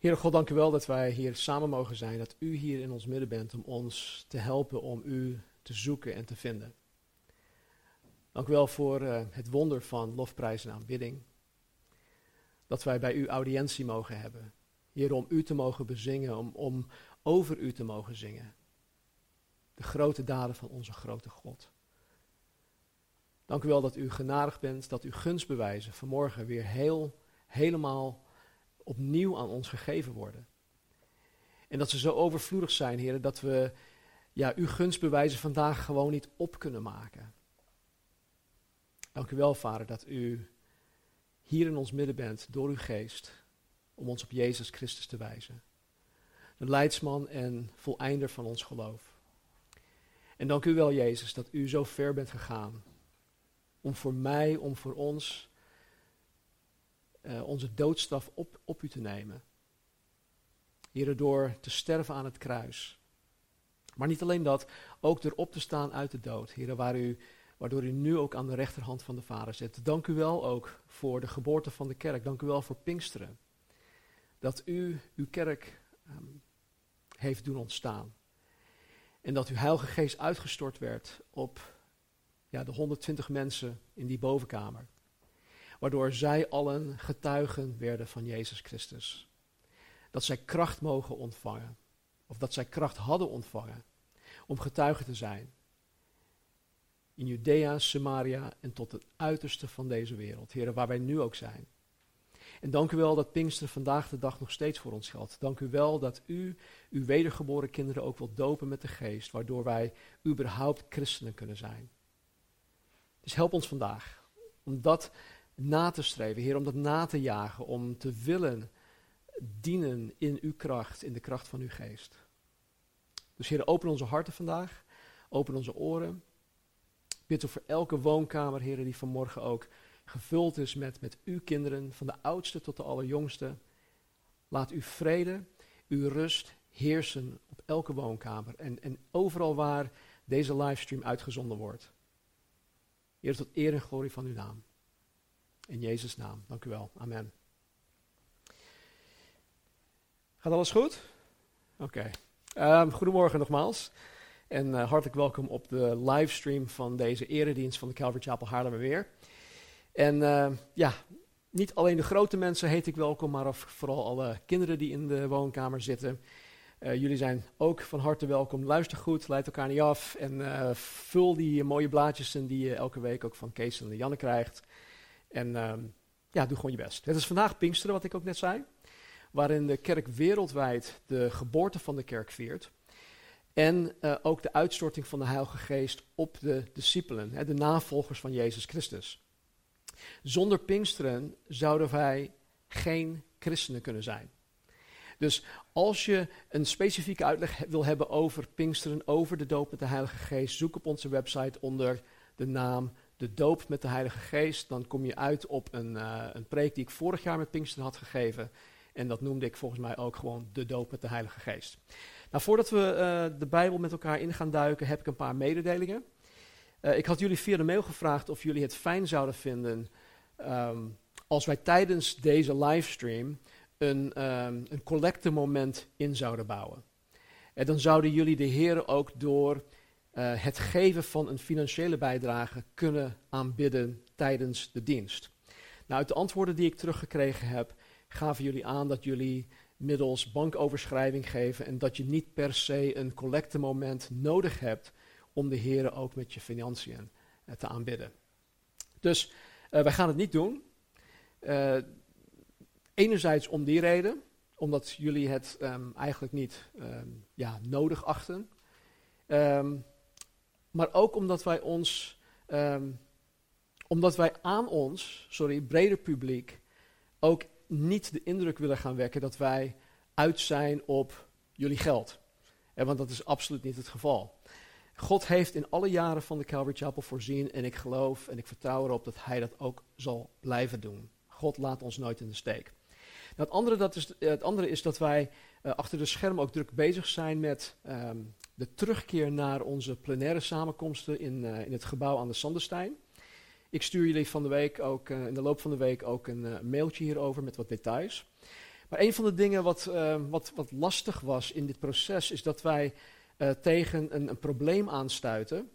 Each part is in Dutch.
Heere God, dank u wel dat wij hier samen mogen zijn, dat u hier in ons midden bent om ons te helpen om u te zoeken en te vinden. Dank u wel voor uh, het wonder van lofprijs en aanbidding. Dat wij bij u audiëntie mogen hebben. Heer, om u te mogen bezingen, om, om over u te mogen zingen. De grote daden van onze grote God. Dank u wel dat u genadig bent, dat u gunstbewijzen vanmorgen weer heel, helemaal opnieuw aan ons gegeven worden. En dat ze zo overvloedig zijn, heren, dat we ja, uw gunstbewijzen vandaag gewoon niet op kunnen maken. Dank u wel, Vader, dat u hier in ons midden bent door uw geest om ons op Jezus Christus te wijzen. De leidsman en voleinder van ons geloof. En dank u wel, Jezus, dat u zo ver bent gegaan om voor mij, om voor ons uh, onze doodstraf op, op u te nemen. Heren, door te sterven aan het kruis. Maar niet alleen dat, ook erop te staan uit de dood. Heren, waar u, waardoor u nu ook aan de rechterhand van de Vader zit. Dank u wel ook voor de geboorte van de kerk. Dank u wel voor Pinksteren. Dat u uw kerk um, heeft doen ontstaan. En dat uw Heilige Geest uitgestort werd op ja, de 120 mensen in die bovenkamer waardoor zij allen getuigen werden van Jezus Christus. Dat zij kracht mogen ontvangen, of dat zij kracht hadden ontvangen om getuigen te zijn. In Judea, Samaria en tot het uiterste van deze wereld, heren, waar wij nu ook zijn. En dank u wel dat Pinkster vandaag de dag nog steeds voor ons geldt. Dank u wel dat u uw wedergeboren kinderen ook wilt dopen met de geest, waardoor wij überhaupt christenen kunnen zijn. Dus help ons vandaag om dat na te streven, Heer, om dat na te jagen, om te willen dienen in uw kracht, in de kracht van uw geest. Dus Heer, open onze harten vandaag, open onze oren. Bid voor elke woonkamer, Heer, die vanmorgen ook gevuld is met, met uw kinderen, van de oudste tot de allerjongste. Laat uw vrede, uw rust heersen op elke woonkamer en, en overal waar deze livestream uitgezonden wordt. Heer, tot eer en glorie van uw naam. In Jezus' naam. Dank u wel. Amen. Gaat alles goed? Oké. Um, goedemorgen nogmaals. En uh, hartelijk welkom op de livestream van deze eredienst van de Calvary Chapel Haarlemmermeer. En uh, ja, niet alleen de grote mensen heet ik welkom, maar vooral alle kinderen die in de woonkamer zitten. Uh, jullie zijn ook van harte welkom. Luister goed, leid elkaar niet af en vul die mooie blaadjes in die je elke week ook van Kees en Janne krijgt. En uh, ja, doe gewoon je best. Het is vandaag Pinksteren, wat ik ook net zei. Waarin de kerk wereldwijd de geboorte van de kerk viert. En uh, ook de uitstorting van de Heilige Geest op de discipelen, hè, de navolgers van Jezus Christus. Zonder Pinksteren zouden wij geen christenen kunnen zijn. Dus als je een specifieke uitleg wil hebben over Pinksteren, over de doop met de Heilige Geest, zoek op onze website onder de naam de doop met de Heilige Geest, dan kom je uit op een, uh, een preek die ik vorig jaar met Pinkster had gegeven. En dat noemde ik volgens mij ook gewoon de doop met de Heilige Geest. Nou, voordat we uh, de Bijbel met elkaar in gaan duiken, heb ik een paar mededelingen. Uh, ik had jullie via de mail gevraagd of jullie het fijn zouden vinden um, als wij tijdens deze livestream een, um, een in zouden bouwen. En dan zouden jullie de Heer ook door uh, het geven van een financiële bijdrage kunnen aanbidden tijdens de dienst. Nou, uit de antwoorden die ik teruggekregen heb, gaven jullie aan dat jullie middels bankoverschrijving geven en dat je niet per se een collectemoment nodig hebt om de Heer ook met je financiën uh, te aanbidden. Dus uh, wij gaan het niet doen. Enerzijds om die reden, omdat jullie het um, eigenlijk niet um, ja, nodig achten. Um, maar ook omdat wij ons, um, omdat wij aan ons, sorry, breder publiek, ook niet de indruk willen gaan wekken dat wij uit zijn op jullie geld. En want dat is absoluut niet het geval. God heeft in alle jaren van de Calvary Chapel voorzien en ik geloof en ik vertrouw erop dat Hij dat ook zal blijven doen. God laat ons nooit in de steek. Nou, het, andere, dat is, het andere is dat wij uh, achter de schermen ook druk bezig zijn met um, de terugkeer naar onze plenaire samenkomsten in, uh, in het gebouw aan de Sanderstein. Ik stuur jullie van de week ook, uh, in de loop van de week ook een mailtje hierover met wat details. Maar een van de dingen wat, wat, wat lastig was in dit proces is dat wij tegen een, een probleem aanstuiten.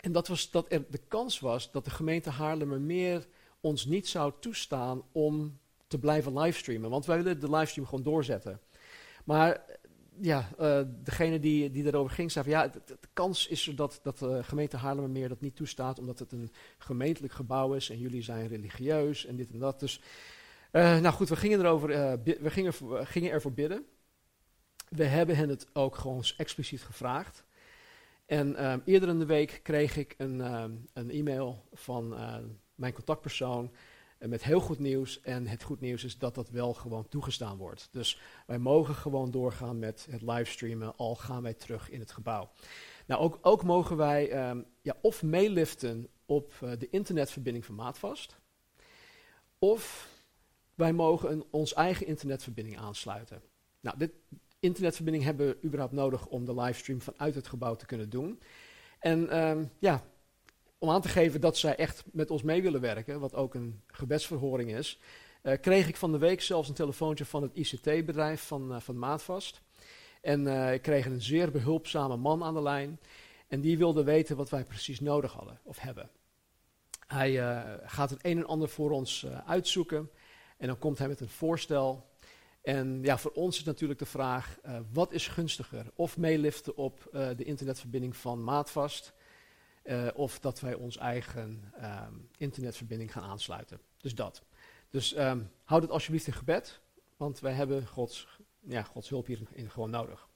En dat was dat er de kans was dat de gemeente Haarlemmermeer ons niet zou toestaan om te blijven livestreamen. Want wij willen de livestream gewoon doorzetten. Maar ja, uh, degene die, die erover ging, zei van ja, de, kans is er dat, dat de gemeente Haarlemmermeer dat niet toestaat, omdat het een gemeentelijk gebouw is en jullie zijn religieus en dit en dat. Dus, uh, nou goed, we gingen, erover, we gingen, gingen ervoor bidden. We hebben hen het ook gewoon expliciet gevraagd. En eerder in de week kreeg ik een, een e-mail van mijn contactpersoon met heel goed nieuws. En het goed nieuws is dat dat wel gewoon toegestaan wordt. Dus wij mogen gewoon doorgaan met het livestreamen, al gaan wij terug in het gebouw. Nou, ook, ook mogen wij um, ja, of meeliften op uh, de internetverbinding van Maatvast. Of wij mogen een, ons eigen internetverbinding aansluiten. Nou, dit internetverbinding hebben we überhaupt nodig om de livestream vanuit het gebouw te kunnen doen. En um, ja, om aan te geven dat zij echt met ons mee willen werken, wat ook een gebedsverhoring is, uh, kreeg ik van de week zelfs een telefoontje van het ICT-bedrijf van, uh, van Maatvast. En uh, ik kreeg een zeer behulpzame man aan de lijn. En die wilde weten wat wij precies nodig hadden of hebben. Hij gaat het een en ander voor ons uitzoeken. En dan komt hij met een voorstel. En ja, voor ons is natuurlijk de vraag: wat is gunstiger? Of meeliften op de internetverbinding van Maatvast uh, of dat wij ons eigen um, internetverbinding gaan aansluiten. Dus dat. Dus um, houd het alsjeblieft in gebed, want wij hebben Gods, ja, Gods hulp hierin gewoon nodig.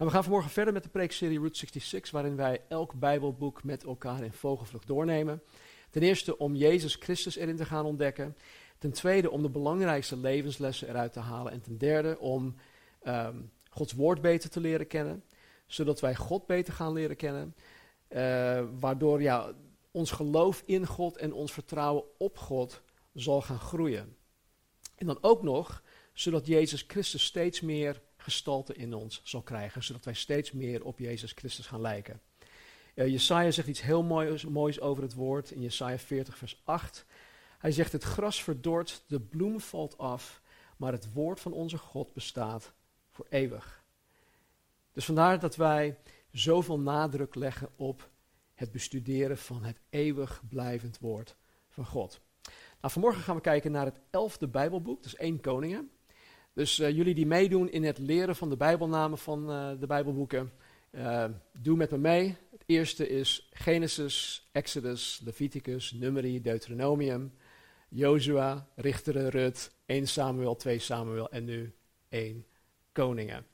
Nou, we gaan vanmorgen verder met de preekserie Route 66, waarin wij elk Bijbelboek met elkaar in vogelvlucht doornemen. Ten eerste om Jezus Christus erin te gaan ontdekken. Ten tweede om de belangrijkste levenslessen eruit te halen. En ten derde om um, Gods woord beter te leren kennen, zodat wij God beter gaan leren kennen. Uh, waardoor ja, ons geloof in God en ons vertrouwen op God zal gaan groeien. En dan ook nog, zodat Jezus Christus steeds meer gestalte in ons zal krijgen, zodat wij steeds meer op Jezus Christus gaan lijken. Uh, Jesaja zegt iets heel moois, moois over het woord in Jesaja 40 vers 8. Hij zegt, het gras verdort, de bloem valt af, maar het woord van onze God bestaat voor eeuwig. Dus vandaar dat wij zoveel nadruk leggen op het bestuderen van het eeuwig blijvend woord van God. Nou, vanmorgen gaan we kijken naar het elfde Bijbelboek, dus één Koningen. Dus uh, jullie die meedoen in het leren van de Bijbelnamen van uh, de Bijbelboeken, uh, doe met me mee. Het eerste is Genesis, Exodus, Leviticus, Numeri, Deuteronomium, Jozua, Richteren, Rut, 1 Samuel, 2 Samuel en nu 1 Koningen.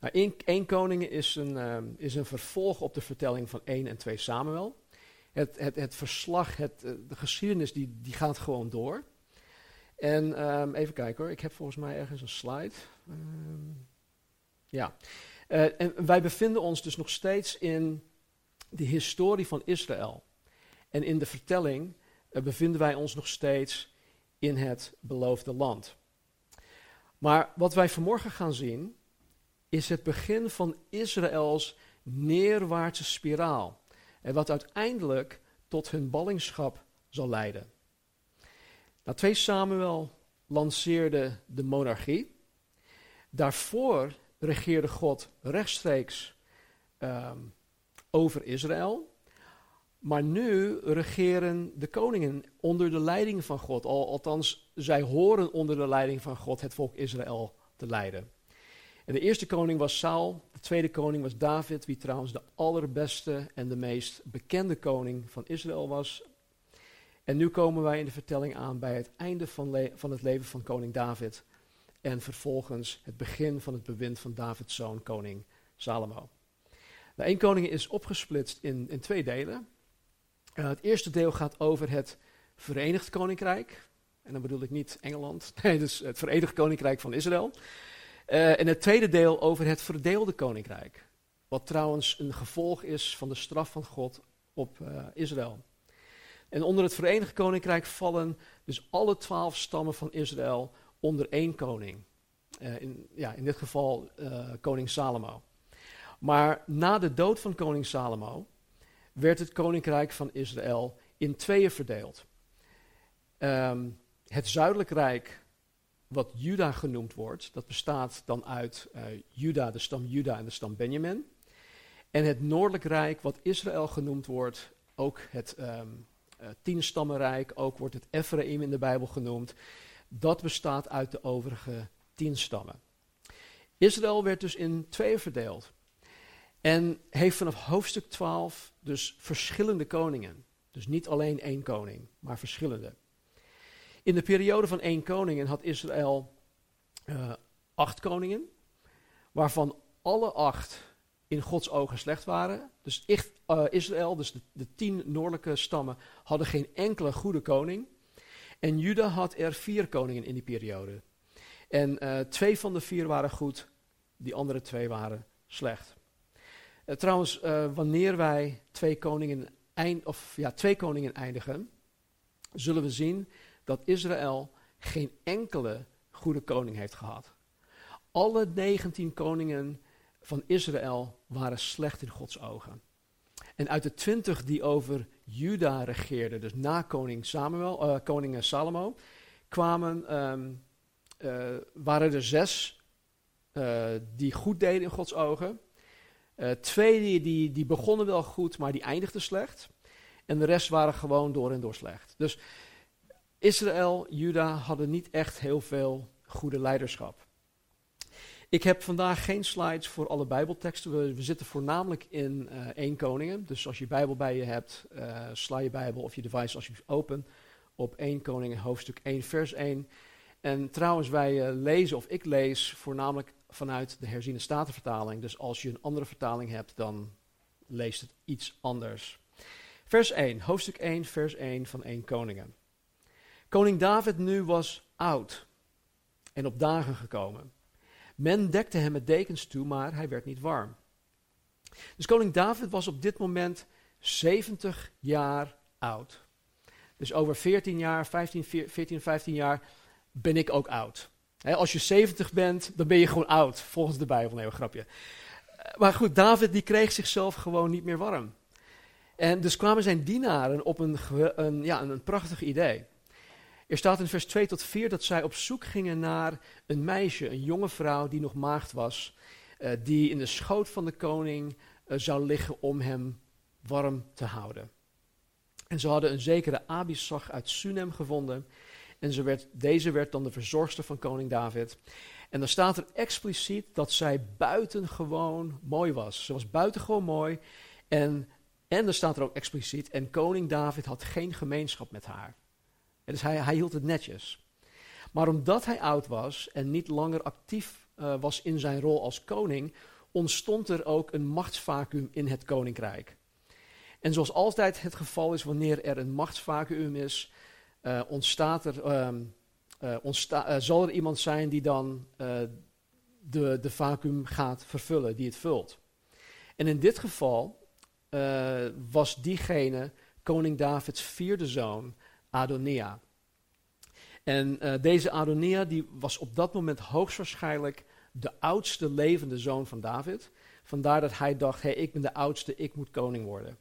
Nou, 1, Koningen is een, uh, is een vervolg op de vertelling van 1 en 2 Samuel. Het, het, het verslag, het, uh, de geschiedenis, die, die gaat gewoon door. En um, even kijken hoor, ik heb volgens mij ergens een slide. Um, ja, uh, en wij bevinden ons dus nog steeds in de historie van Israël. En in de vertelling uh, bevinden wij ons nog steeds in het beloofde land. Maar wat wij vanmorgen gaan zien, is het begin van Israëls neerwaartse spiraal. En wat uiteindelijk tot hun ballingschap zal leiden. Nou, 2 Samuel lanceerde de monarchie. Daarvoor regeerde God rechtstreeks um, over Israël. Maar nu regeren de koningen onder de leiding van God. Al, althans, zij horen onder de leiding van God het volk Israël te leiden. De eerste koning was Saul, de tweede koning was David, wie trouwens de allerbeste en de meest bekende koning van Israël was. En nu komen wij in de vertelling aan bij het einde van, het leven van koning David en vervolgens het begin van het bewind van Davids zoon, koning Salomo. De één koning is opgesplitst in, in twee delen. Uh, het eerste deel gaat over het Verenigd Koninkrijk. En dan bedoel ik niet Engeland, nee, dus het Verenigd Koninkrijk van Israël. Uh, en het tweede deel over het verdeelde koninkrijk. Wat trouwens een gevolg is van de straf van God op uh, Israël. En onder het Verenigd Koninkrijk vallen dus alle twaalf stammen van Israël onder één koning. Uh, in, ja, in dit geval koning Salomo. Maar na de dood van koning Salomo werd het koninkrijk van Israël in tweeën verdeeld. Um, het zuidelijk rijk, wat Juda genoemd wordt, dat bestaat dan uit uh, Juda, de stam Juda en de stam Benjamin. En het noordelijk rijk, wat Israël genoemd wordt, ook het um, uh, tienstammenrijk, ook wordt het Ephraim in de Bijbel genoemd, dat bestaat uit de overige tien stammen. Israël werd dus in tweeën verdeeld. En heeft vanaf hoofdstuk 12 dus verschillende koningen. Dus niet alleen één koning, maar verschillende. In de periode van één koningen had Israël uh, acht koningen, waarvan alle acht in Gods ogen slecht waren. Dus uh, Israël, dus de, de, tien noordelijke stammen, hadden geen enkele goede koning. En Juda had er vier koningen in die periode. En uh, twee van de vier waren goed, die andere twee waren slecht. Trouwens, wanneer wij twee koningen, eind, of, ja, twee koningen eindigen, zullen we zien dat Israël geen enkele goede koning heeft gehad. Alle 19 koningen van Israël waren slecht in Gods ogen. En uit de twintig die over Juda regeerden, dus na koning, Samuel, uh, koning Salomo, kwamen, um, uh, waren er zes uh, die goed deden in Gods ogen. twee die, die begonnen wel goed, maar die eindigden slecht. En de rest waren gewoon door en door slecht. Dus Israël, Juda hadden niet echt heel veel goede leiderschap. Ik heb vandaag geen slides voor alle Bijbelteksten. We, zitten voornamelijk in uh, 1 Koningen. Dus als je Bijbel bij je hebt, uh, sla je Bijbel of je device alsjeblieft open op 1 Koningen, hoofdstuk 1, vers 1. En trouwens, wij uh, lezen, of ik lees, voornamelijk vanuit de herziene statenvertaling. Dus als je een andere vertaling hebt, dan leest het iets anders. Vers 1, hoofdstuk 1, vers 1 van 1 Koningen. Koning David nu was oud en op dagen gekomen. Men dekte hem met dekens toe, maar hij werd niet warm. Dus koning David was op dit moment 70 jaar oud. Dus over 14 jaar, 15, 14, 15 jaar ben ik ook oud. als je 70 bent, dan ben je gewoon oud, volgens de Bijbel. Nee, een grapje. Maar goed, David die kreeg zichzelf gewoon niet meer warm. En dus kwamen zijn dienaren op een, een, ja, een prachtig idee. Er staat in vers 2 tot 4 dat zij op zoek gingen naar een meisje, een jonge vrouw die nog maagd was, uh, die in de schoot van de koning uh, zou liggen om hem warm te houden. En ze hadden een zekere Abisag uit Sunem gevonden. En ze werd, deze werd dan de verzorgster van koning David. En dan staat er expliciet dat zij buitengewoon mooi was. Ze was buitengewoon mooi. En, en er staat er ook expliciet, en koning David had geen gemeenschap met haar. Dus hij, hij hield het netjes. Maar omdat hij oud was en niet langer actief uh, was in zijn rol als koning, ontstond er ook een machtsvacuum in het koninkrijk. En zoals altijd het geval is wanneer er een machtsvacuum is, uh, ontstaat er, uh, ontsta zal er iemand zijn die dan de, de vacuüm gaat vervullen, die het vult. En in dit geval was diegene koning Davids vierde zoon, Adonia. En uh, deze Adonia die was op dat moment hoogstwaarschijnlijk de oudste levende zoon van David. Vandaar dat hij dacht, hey, ik ben de oudste, ik moet koning worden.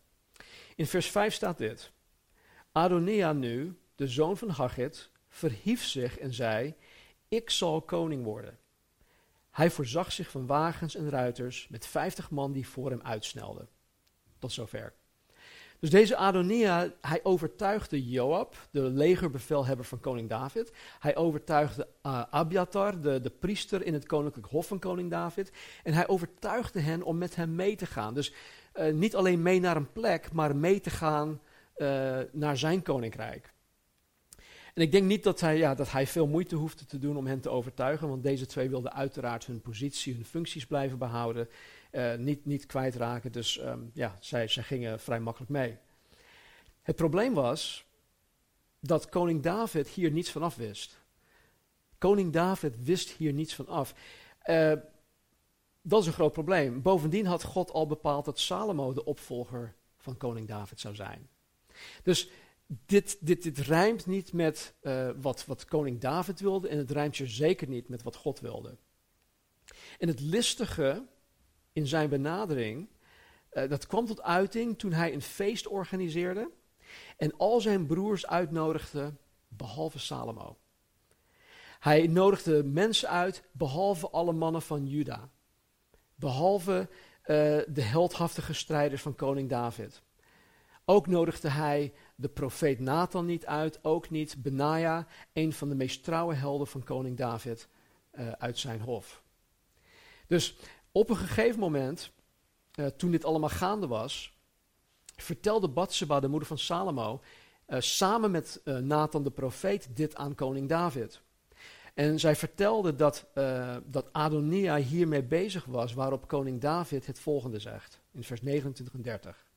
In vers 5 staat dit. Adonia nu, de zoon van Hagit, verhief zich en zei, ik zal koning worden. Hij voorzag zich van wagens en ruiters met vijftig man die voor hem uitsnelden. Tot zover. Dus deze Adonia, hij overtuigde Joab, de legerbevelhebber van koning David. Hij overtuigde uh, Abiatar, de, de priester in het koninklijk hof van koning David. En hij overtuigde hen om met hem mee te gaan. Dus uh, niet alleen mee naar een plek, maar mee te gaan uh, naar zijn koninkrijk. En ik denk niet dat hij, ja, dat hij veel moeite hoefde te doen om hen te overtuigen, want deze twee wilden uiteraard hun positie, hun functies blijven behouden uh, niet, niet kwijtraken. Dus um, ja, zij, zij gingen vrij makkelijk mee. Het probleem was dat koning David hier niets van af wist. Koning David wist hier niets van af. Uh, dat is een groot probleem. Bovendien had God al bepaald dat Salomo de opvolger van koning David zou zijn. Dus dit, dit, dit rijmt niet met uh, wat, wat koning David wilde en het rijmt je zeker niet met wat God wilde. En het listige in zijn benadering, uh, dat kwam tot uiting toen hij een feest organiseerde en al zijn broers uitnodigde, behalve Salomo. Hij nodigde mensen uit, behalve alle mannen van Juda. Behalve uh, de heldhaftige strijders van koning David. Ook nodigde hij de profeet Nathan niet uit, ook niet Benaja, een van de meest trouwe helden van koning David, uh, uit zijn hof. Dus op een gegeven moment, uh, toen dit allemaal gaande was, vertelde Batseba, de moeder van Salomo, uh, samen met Nathan de profeet dit aan koning David. En zij vertelde dat, dat Adonia hiermee bezig was, waarop koning David het volgende zegt, in vers 29 en 30.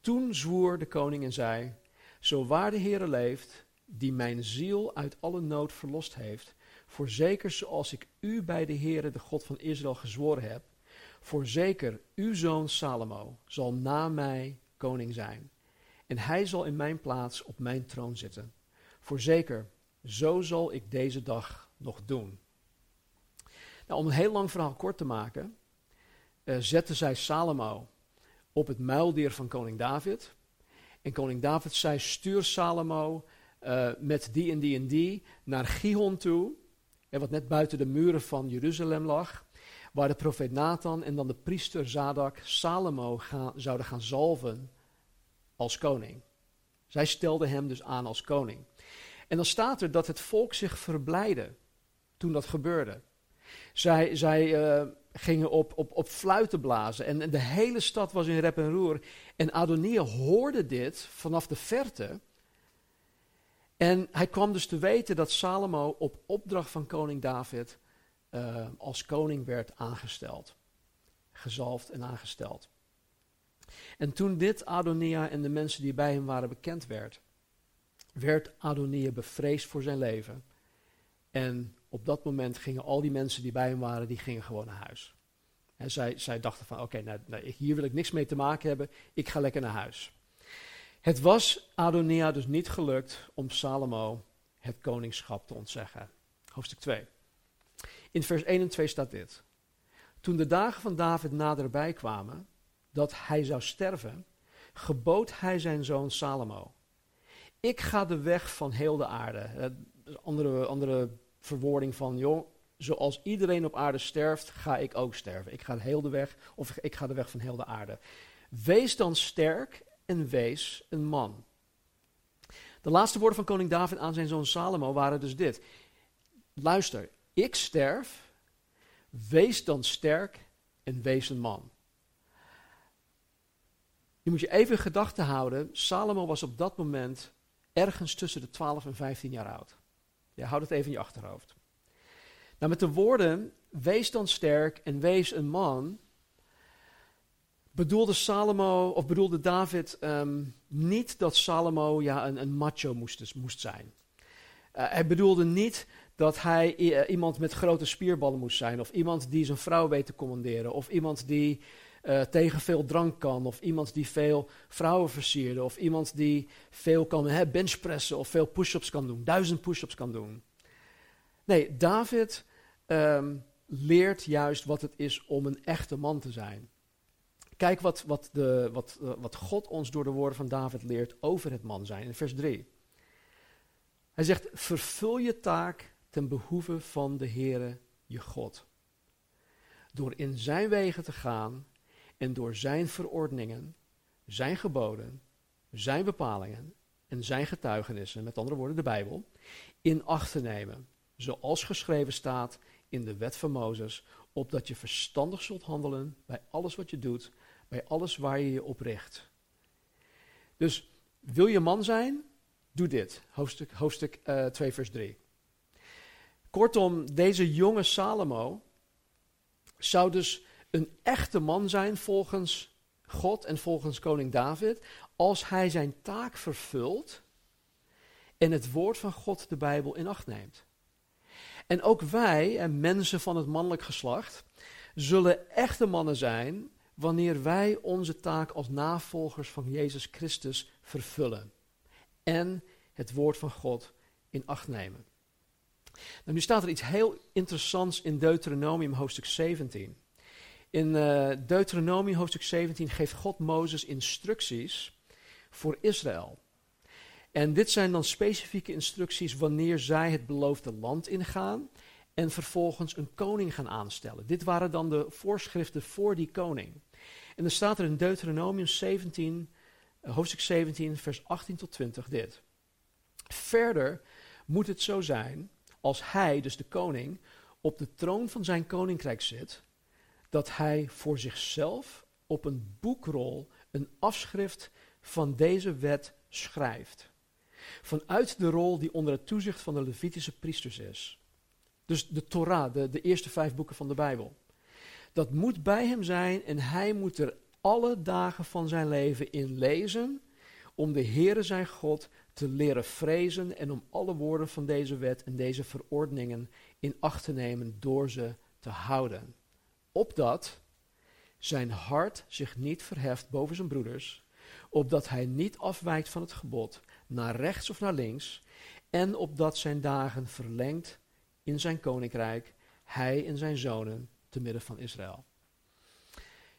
Toen zwoer de koning en zei, zo waar de Heere leeft, die mijn ziel uit alle nood verlost heeft, voorzeker zoals ik u bij de Heere, de God van Israël, gezworen heb, voorzeker uw zoon Salomo zal na mij koning zijn. En hij zal in mijn plaats op mijn troon zitten. Voorzeker, zo zal ik deze dag nog doen. Nou, om een heel lang verhaal kort te maken, uh, zette zij Salomo op het muildier van koning David. En koning David zei: Stuur Salomo uh, met die en die en die naar Gihon toe, en wat net buiten de muren van Jeruzalem lag, waar de profeet Nathan en dan de priester Zadak Salomo ga, zouden gaan zalven als koning. Zij stelden hem dus aan als koning. En dan staat er dat het volk zich verblijde toen dat gebeurde. Zij, zij uh, gingen op, op, op fluiten blazen en de hele stad was in rep en roer. En Adonia hoorde dit vanaf de verte. En hij kwam dus te weten dat Salomo op opdracht van koning David uh, als koning werd aangesteld. Gezalfd en aangesteld. En toen dit Adonia en de mensen die bij hem waren bekend werd, werd Adonia bevreesd voor zijn leven. En op dat moment gingen al die mensen die bij hem waren, die gingen gewoon naar huis. En zij, zij dachten van, oké, okay, nou, hier wil ik niks mee te maken hebben, ik ga lekker naar huis. Het was Adonia dus niet gelukt om Salomo het koningschap te ontzeggen. Hoofdstuk 2. In vers 1 en 2 staat dit. Toen de dagen van David naderbij kwamen, dat hij zou sterven, gebood hij zijn zoon Salomo ik ga de weg van heel de aarde. andere, andere verwoording van, joh, zoals iedereen op aarde sterft, ga ik ook sterven. Ik ga heel de weg, of ik ga de weg van heel de aarde. Wees dan sterk en wees een man. De laatste woorden van koning David aan zijn zoon Salomo waren dus dit. Luister, ik sterf, wees dan sterk en wees een man. Je moet je even in gedachten houden, Salomo was op dat moment ergens tussen de 12 en 15 jaar oud. Ja, houd het even in je achterhoofd. Nou, met de woorden, wees dan sterk en wees een man, bedoelde Salomo, of bedoelde David um, niet dat Salomo ja, een, een macho moest, moest zijn. Uh, hij bedoelde niet dat hij uh, iemand met grote spierballen moest zijn, of iemand die zijn vrouw weet te commanderen, of iemand die uh, tegen veel drank kan, of iemand die veel vrouwen versierde, of iemand die veel kan hè, benchpressen of veel push-ups kan doen, duizend push-ups kan doen. Nee, David um, leert juist wat het is om een echte man te zijn. Kijk wat, wat, de, wat, uh, wat God ons door de woorden van David leert over het man zijn in vers 3. Hij zegt, vervul je taak ten behoeve van de Heere je God. Door in zijn wegen te gaan en door zijn verordeningen, zijn geboden, zijn bepalingen en zijn getuigenissen, met andere woorden de Bijbel, in acht te nemen, zoals geschreven staat in de wet van Mozes, opdat je verstandig zult handelen bij alles wat je doet, bij alles waar je je op richt. Dus wil je man zijn? Doe dit. Hoofdstuk, hoofdstuk uh, eh, 2, vers 3. Kortom, deze jonge Salomo zou dus een echte man zijn volgens God en volgens koning David, als hij zijn taak vervult en het woord van God, de Bijbel, in acht neemt. En ook wij, en mensen van het mannelijk geslacht, zullen echte mannen zijn wanneer wij onze taak als navolgers van Jezus Christus vervullen en het woord van God in acht nemen. Nou, nu staat er iets heel interessants in Deuteronomium hoofdstuk 17. In uh, Deuteronomium hoofdstuk 17 geeft God Mozes instructies voor Israël. En dit zijn dan specifieke instructies wanneer zij het beloofde land ingaan en vervolgens een koning gaan aanstellen. Dit waren dan de voorschriften voor die koning. En dan staat er in Deuteronomium 17, eh, hoofdstuk 17, vers 18 tot 20 dit. Verder moet het zo zijn, als hij, dus de koning, op de troon van zijn koninkrijk zit, dat hij voor zichzelf op een boekrol een afschrift van deze wet schrijft. Vanuit de rol die onder het toezicht van de Levitische priesters is. Dus de Torah, de, eerste vijf boeken van de Bijbel. Dat moet bij hem zijn en hij moet er alle dagen van zijn leven in lezen om de Heere zijn God te leren vrezen en om alle woorden van deze wet en deze verordeningen in acht te nemen door ze te houden. Opdat zijn hart zich niet verheft boven zijn broeders, opdat hij niet afwijkt van het gebod naar rechts of naar links, en opdat zijn dagen verlengt in zijn koninkrijk, hij en zijn zonen te midden van Israël.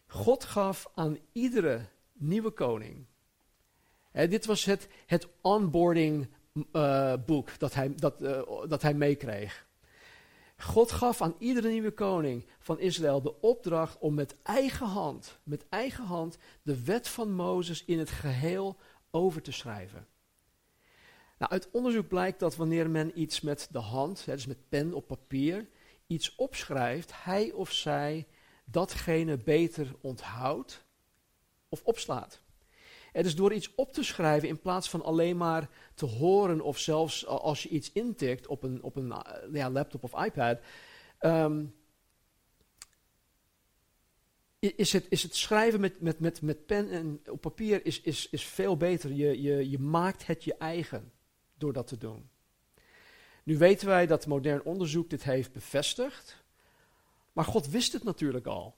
God gaf aan iedere nieuwe koning. Dit was het, het onboarding uh, boek dat hij, dat, uh, dat hij meekreeg. God gaf aan iedere nieuwe koning van Israël de opdracht om met eigen hand, met eigen hand, de wet van Mozes in het geheel over te schrijven. Nou, uit onderzoek blijkt dat wanneer men iets met de hand, dus met pen op papier, iets opschrijft, hij of zij datgene beter onthoudt of opslaat. Het is door iets op te schrijven in plaats van alleen maar te horen of zelfs als je iets intikt op een, op een eh, ja, laptop of iPad. Um, is het, is het schrijven met, met, met, met pen en op papier is, is, is veel beter. Je, je, je maakt het je eigen door dat te doen. Nu weten wij dat modern onderzoek dit heeft bevestigd. Maar God wist het natuurlijk al.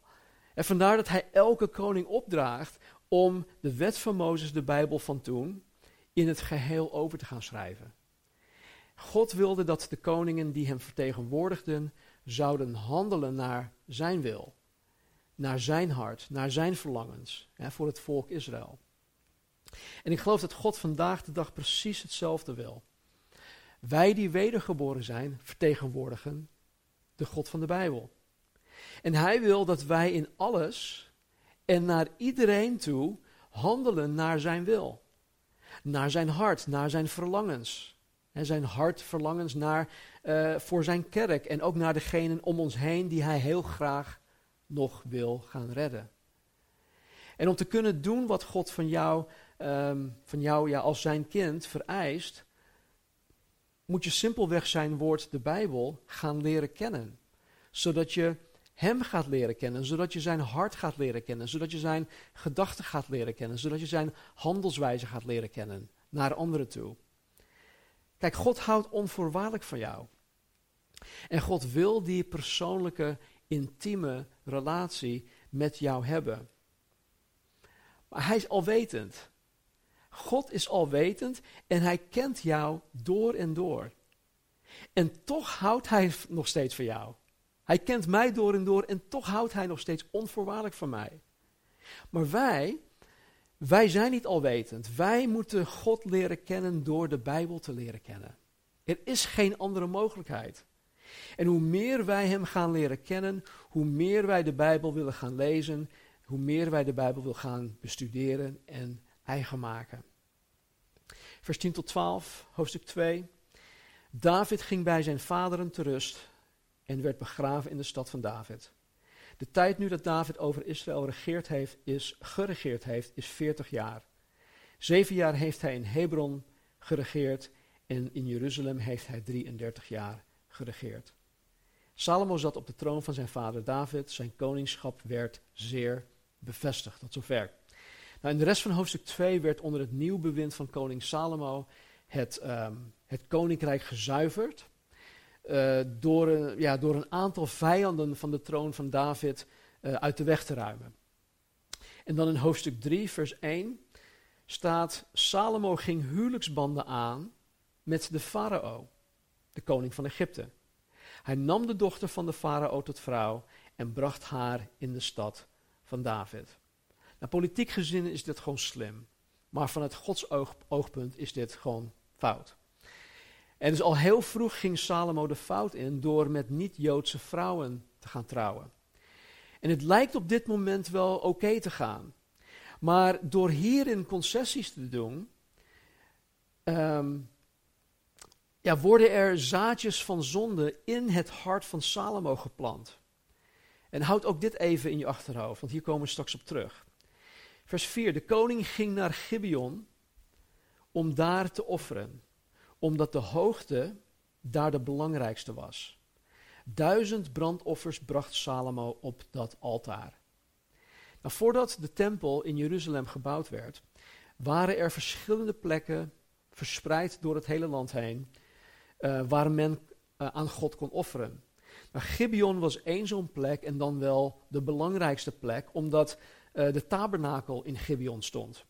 En vandaar dat hij elke koning opdraagt om de wet van Mozes, de Bijbel van toen, in het geheel over te gaan schrijven. God wilde dat de koningen die hem vertegenwoordigden zouden handelen naar zijn wil, naar zijn hart, naar zijn verlangens hè, voor het volk Israël. En ik geloof dat God vandaag de dag precies hetzelfde wil. Wij die wedergeboren zijn, vertegenwoordigen de God van de Bijbel. En hij wil dat wij in alles en naar iedereen toe handelen naar zijn wil. Naar zijn hart, naar zijn verlangens. En zijn hart, verlangens naar, uh, voor zijn kerk en ook naar degenen om ons heen die hij heel graag nog wil gaan redden. En om te kunnen doen wat God van jou, um, van jou ja, als zijn kind vereist, moet je simpelweg zijn woord, de Bijbel, gaan leren kennen. Zodat je hem gaat leren kennen, zodat je zijn hart gaat leren kennen, zodat je zijn gedachten gaat leren kennen, zodat je zijn handelswijze gaat leren kennen naar anderen toe. Kijk, God houdt onvoorwaardelijk van jou. En God wil die persoonlijke, intieme relatie met jou hebben. Maar hij is alwetend. God is alwetend en hij kent jou door en door. En toch houdt hij nog steeds van jou. Hij kent mij door en door en toch houdt hij nog steeds onvoorwaardelijk van mij. Maar wij, wij zijn niet alwetend. Wij moeten God leren kennen door de Bijbel te leren kennen. Er is geen andere mogelijkheid. En hoe meer wij Hem gaan leren kennen, hoe meer wij de Bijbel willen gaan lezen, hoe meer wij de Bijbel willen gaan bestuderen en eigen maken. Vers 10 tot 12, hoofdstuk 2. David ging bij zijn vaderen te rust en werd begraven in de stad van David. De tijd nu dat David over Israël regeerd heeft, is, geregeerd heeft, is 40 jaar. Zeven jaar heeft hij in Hebron geregeerd en in Jeruzalem heeft hij 33 jaar geregeerd. Salomo zat op de troon van zijn vader David. Zijn koningschap werd zeer bevestigd. Tot zover. Nou, in de rest van hoofdstuk 2 werd onder het nieuw bewind van koning Salomo het, um, het koninkrijk gezuiverd. Uh, door, een, ja, door een aantal vijanden van de troon van David uh, uit de weg te ruimen. En dan in hoofdstuk 3, vers 1 staat: Salomo ging huwelijksbanden aan met de farao, de koning van Egypte. Hij nam de dochter van de farao tot vrouw en bracht haar in de stad van David. Nou, politiek gezien is dit gewoon slim. Maar vanuit Gods oog, oogpunt is dit gewoon fout. En dus al heel vroeg ging Salomo de fout in door met niet-Joodse vrouwen te gaan trouwen. En het lijkt op dit moment wel oké te gaan. Maar door hierin concessies te doen, ehm, ja, worden er zaadjes van zonde in het hart van Salomo geplant. En houd ook dit even in je achterhoofd, want hier komen we straks op terug. Vers 4. De koning ging naar Gibeon om daar te offeren, omdat de hoogte daar de belangrijkste was. Duizend brandoffers bracht Salomo op dat altaar. Nou, voordat de tempel in Jeruzalem gebouwd werd, waren er verschillende plekken verspreid door het hele land heen, uh, waar men uh, aan God kon offeren. Nou, Gibeon was één zo'n plek en dan wel de belangrijkste plek, omdat uh, de tabernakel in Gibeon stond.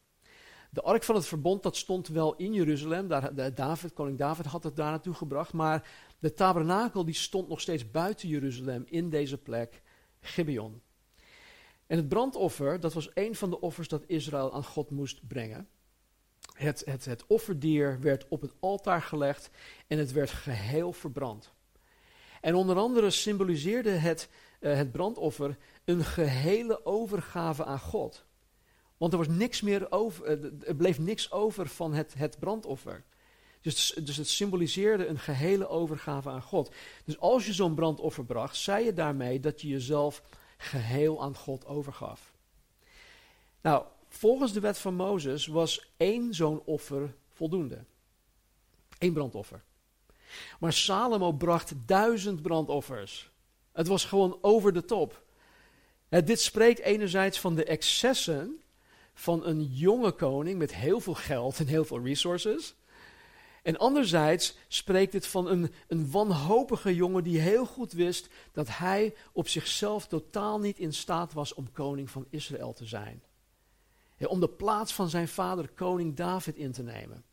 De ark van het verbond, dat stond wel in Jeruzalem. Daar, David, koning David had het daar naartoe gebracht. Maar de tabernakel die stond nog steeds buiten Jeruzalem in deze plek, Gibeon. En het brandoffer, dat was een van de offers dat Israël aan God moest brengen. Het, het, het offerdier werd op het altaar gelegd en het werd geheel verbrand. En onder andere symboliseerde het, uh, het brandoffer een gehele overgave aan God. Want er was niks meer over, eh, er bleef niks over van het, het brandoffer. Dus, dus het symboliseerde een gehele overgave aan God. Dus als je zo'n brandoffer bracht, zei je daarmee dat je jezelf geheel aan God overgaf. Nou, volgens de wet van Mozes was één zo'n offer voldoende. Eén brandoffer. Maar Salomo bracht duizend brandoffers. Het was gewoon over de top. dit spreekt enerzijds van de excessen van een jonge koning met heel veel geld en heel veel resources. En anderzijds spreekt het van een, een wanhopige jongen die heel goed wist dat hij op zichzelf totaal niet in staat was om koning van Israël te zijn. om de plaats van zijn vader, koning David, in te nemen.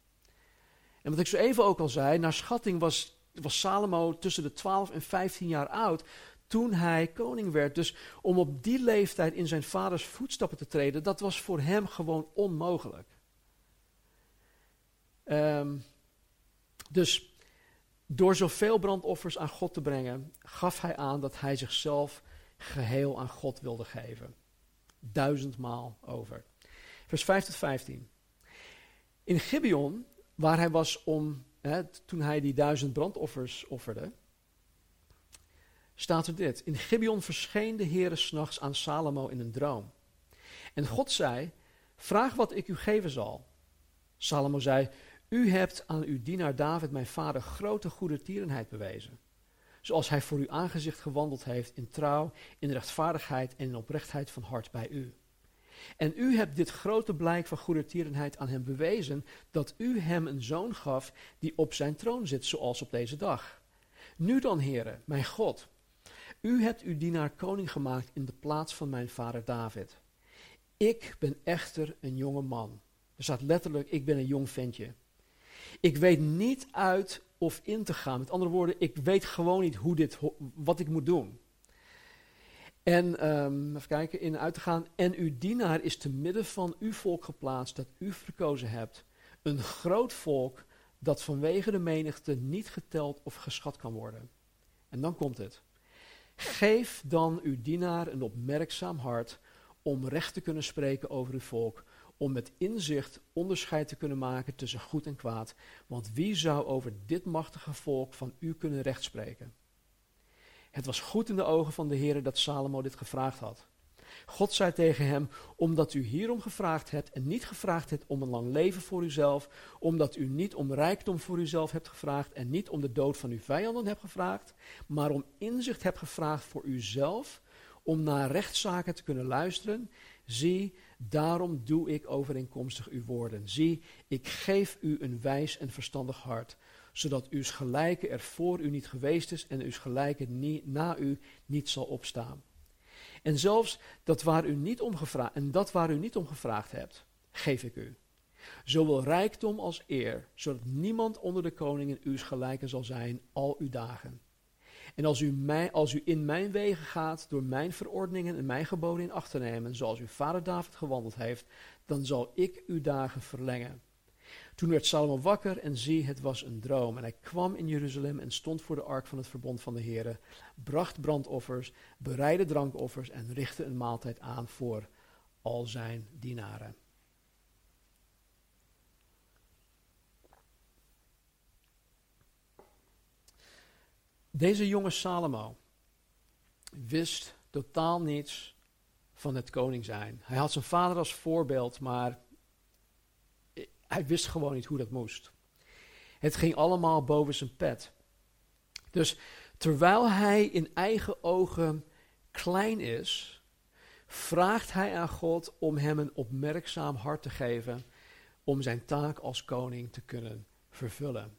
En wat ik zo even ook al zei, naar schatting was, was Salomo tussen de 12 en 15 jaar oud toen hij koning werd. Dus om op die leeftijd in zijn vaders voetstappen te treden, dat was voor hem gewoon onmogelijk. Um, dus door zoveel brandoffers aan God te brengen, gaf hij aan dat hij zichzelf geheel aan God wilde geven. Duizendmaal over. Vers 5 tot 15. In Gibeon, waar hij was om, hè, toen hij die duizend brandoffers offerde, staat er dit. In Gibeon verscheen de Heere s'nachts aan Salomo in een droom. En God zei, vraag wat ik u geven zal. Salomo zei, u hebt aan uw dienaar David, mijn vader, grote goede tierenheid bewezen. Zoals hij voor uw aangezicht gewandeld heeft in trouw, in rechtvaardigheid en in oprechtheid van hart bij u. En u hebt dit grote blijk van goede tierenheid aan hem bewezen, dat u hem een zoon gaf die op zijn troon zit, zoals op deze dag. Nu dan, heren, mijn God, u hebt uw dienaar koning gemaakt in de plaats van mijn vader David. Ik ben echter een jonge man. Er staat letterlijk, ik ben een jong ventje. Ik weet niet uit of in te gaan. Met andere woorden, ik weet gewoon niet hoe dit, wat ik moet doen. En um, even kijken, in uit te gaan. En uw dienaar is te midden van uw volk geplaatst dat u verkozen hebt. Een groot volk dat vanwege de menigte niet geteld of geschat kan worden. En dan komt het. Geef dan uw dienaar een opmerkzaam hart om recht te kunnen spreken over uw volk, om met inzicht onderscheid te kunnen maken tussen goed en kwaad. Want wie zou over dit machtige volk van u kunnen rechtspreken? Het was goed in de ogen van de Heer dat Salomo dit gevraagd had. God zei tegen hem, omdat u hierom gevraagd hebt en niet gevraagd hebt om een lang leven voor uzelf, omdat u niet om rijkdom voor uzelf hebt gevraagd en niet om de dood van uw vijanden hebt gevraagd, maar om inzicht hebt gevraagd voor uzelf, om naar rechtszaken te kunnen luisteren, zie, daarom doe ik overeenkomstig uw woorden. Zie, ik geef u een wijs en verstandig hart, zodat uw gelijke er voor u niet geweest is en uw gelijke na u niet zal opstaan. En zelfs dat waar u niet om gevraagd, en dat waar u niet om gevraagd hebt, geef ik u. Zowel rijkdom als eer, zodat niemand onder de koningen uw gelijke zal zijn al uw dagen. En als u, mij, als u in mijn wegen gaat door mijn verordeningen en mijn geboden in acht te nemen, zoals uw vader David gewandeld heeft, dan zal ik uw dagen verlengen. Toen werd Salomo wakker en zie, het was een droom. En hij kwam in Jeruzalem en stond voor de ark van het verbond van de Heer, bracht brandoffers, bereidde drankoffers en richtte een maaltijd aan voor al zijn dienaren. Deze jonge Salomo wist totaal niets van het koning zijn. Hij had zijn vader als voorbeeld, maar hij wist gewoon niet hoe dat moest. Het ging allemaal boven zijn pet. Dus terwijl hij in eigen ogen klein is, vraagt hij aan God om hem een opmerkzaam hart te geven om zijn taak als koning te kunnen vervullen.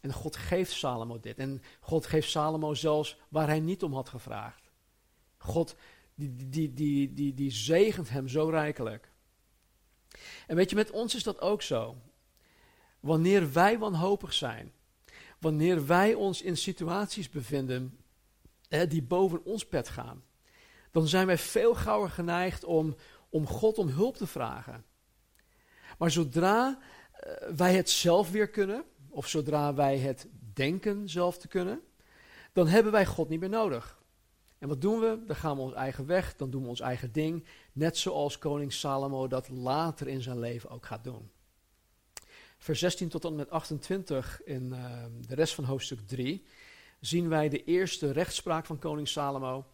En God geeft Salomo dit. En God geeft Salomo zelfs waar hij niet om had gevraagd. God die, die, die, die, die zegent hem zo rijkelijk. En weet je, met ons is dat ook zo. Wanneer wij wanhopig zijn, wanneer wij ons in situaties bevinden hè, die boven ons pet gaan, dan zijn wij veel gauwer geneigd om, om God om hulp te vragen. Maar zodra uh, wij het zelf weer kunnen, of zodra wij het denken zelf te kunnen, dan hebben wij God niet meer nodig. En wat doen we? Dan gaan we ons eigen weg, dan doen we ons eigen ding, net zoals koning Salomo dat later in zijn leven ook gaat doen. Vers 16 tot en met 28 in uh, de rest van hoofdstuk 3 zien wij de eerste rechtspraak van koning Salomo.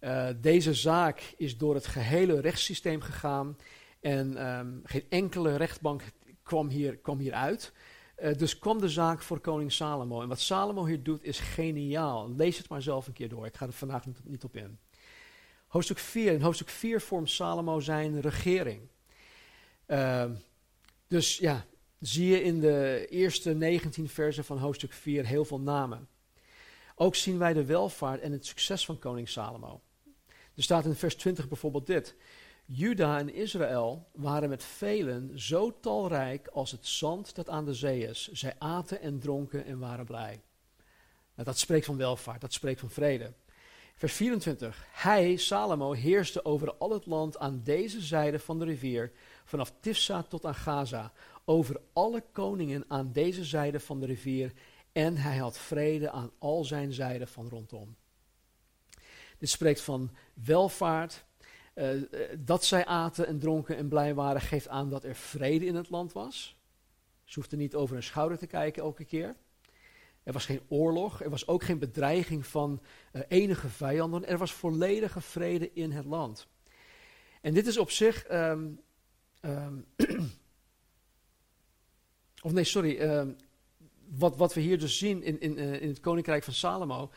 Uh, deze zaak is door het gehele rechtssysteem gegaan en um, geen enkele rechtbank kwam hier, kwam hier uit. Uh, dus kwam de zaak voor koning Salomo. En wat Salomo hier doet is geniaal. Lees het maar zelf een keer door. Ik ga er vandaag niet op in. Hoofdstuk 4. In hoofdstuk 4 vormt Salomo zijn regering. Uh, dus ja, zie je in de eerste 19 versen van hoofdstuk 4 heel veel namen. Ook zien wij de welvaart en het succes van koning Salomo. Er staat in vers 20 bijvoorbeeld dit. Juda en Israël waren met velen zo talrijk als het zand dat aan de zee is. Zij aten en dronken en waren blij. Nou, dat spreekt van welvaart, dat spreekt van vrede. Vers 24. Hij, Salomo, heerste over al het land aan deze zijde van de rivier, vanaf Tifsa tot aan Gaza, over alle koningen aan deze zijde van de rivier, en hij had vrede aan al zijn zijden van rondom. Dit spreekt van welvaart, uh, dat zij aten en dronken en blij waren, geeft aan dat er vrede in het land was. Ze hoefden niet over hun schouder te kijken elke keer. Er was geen oorlog, er was ook geen bedreiging van uh, enige vijanden. Er was volledige vrede in het land. En dit is op zich. Um, um, of nee, sorry. Um, wat, wat we hier dus zien in, in, uh, in het koninkrijk van Salomo.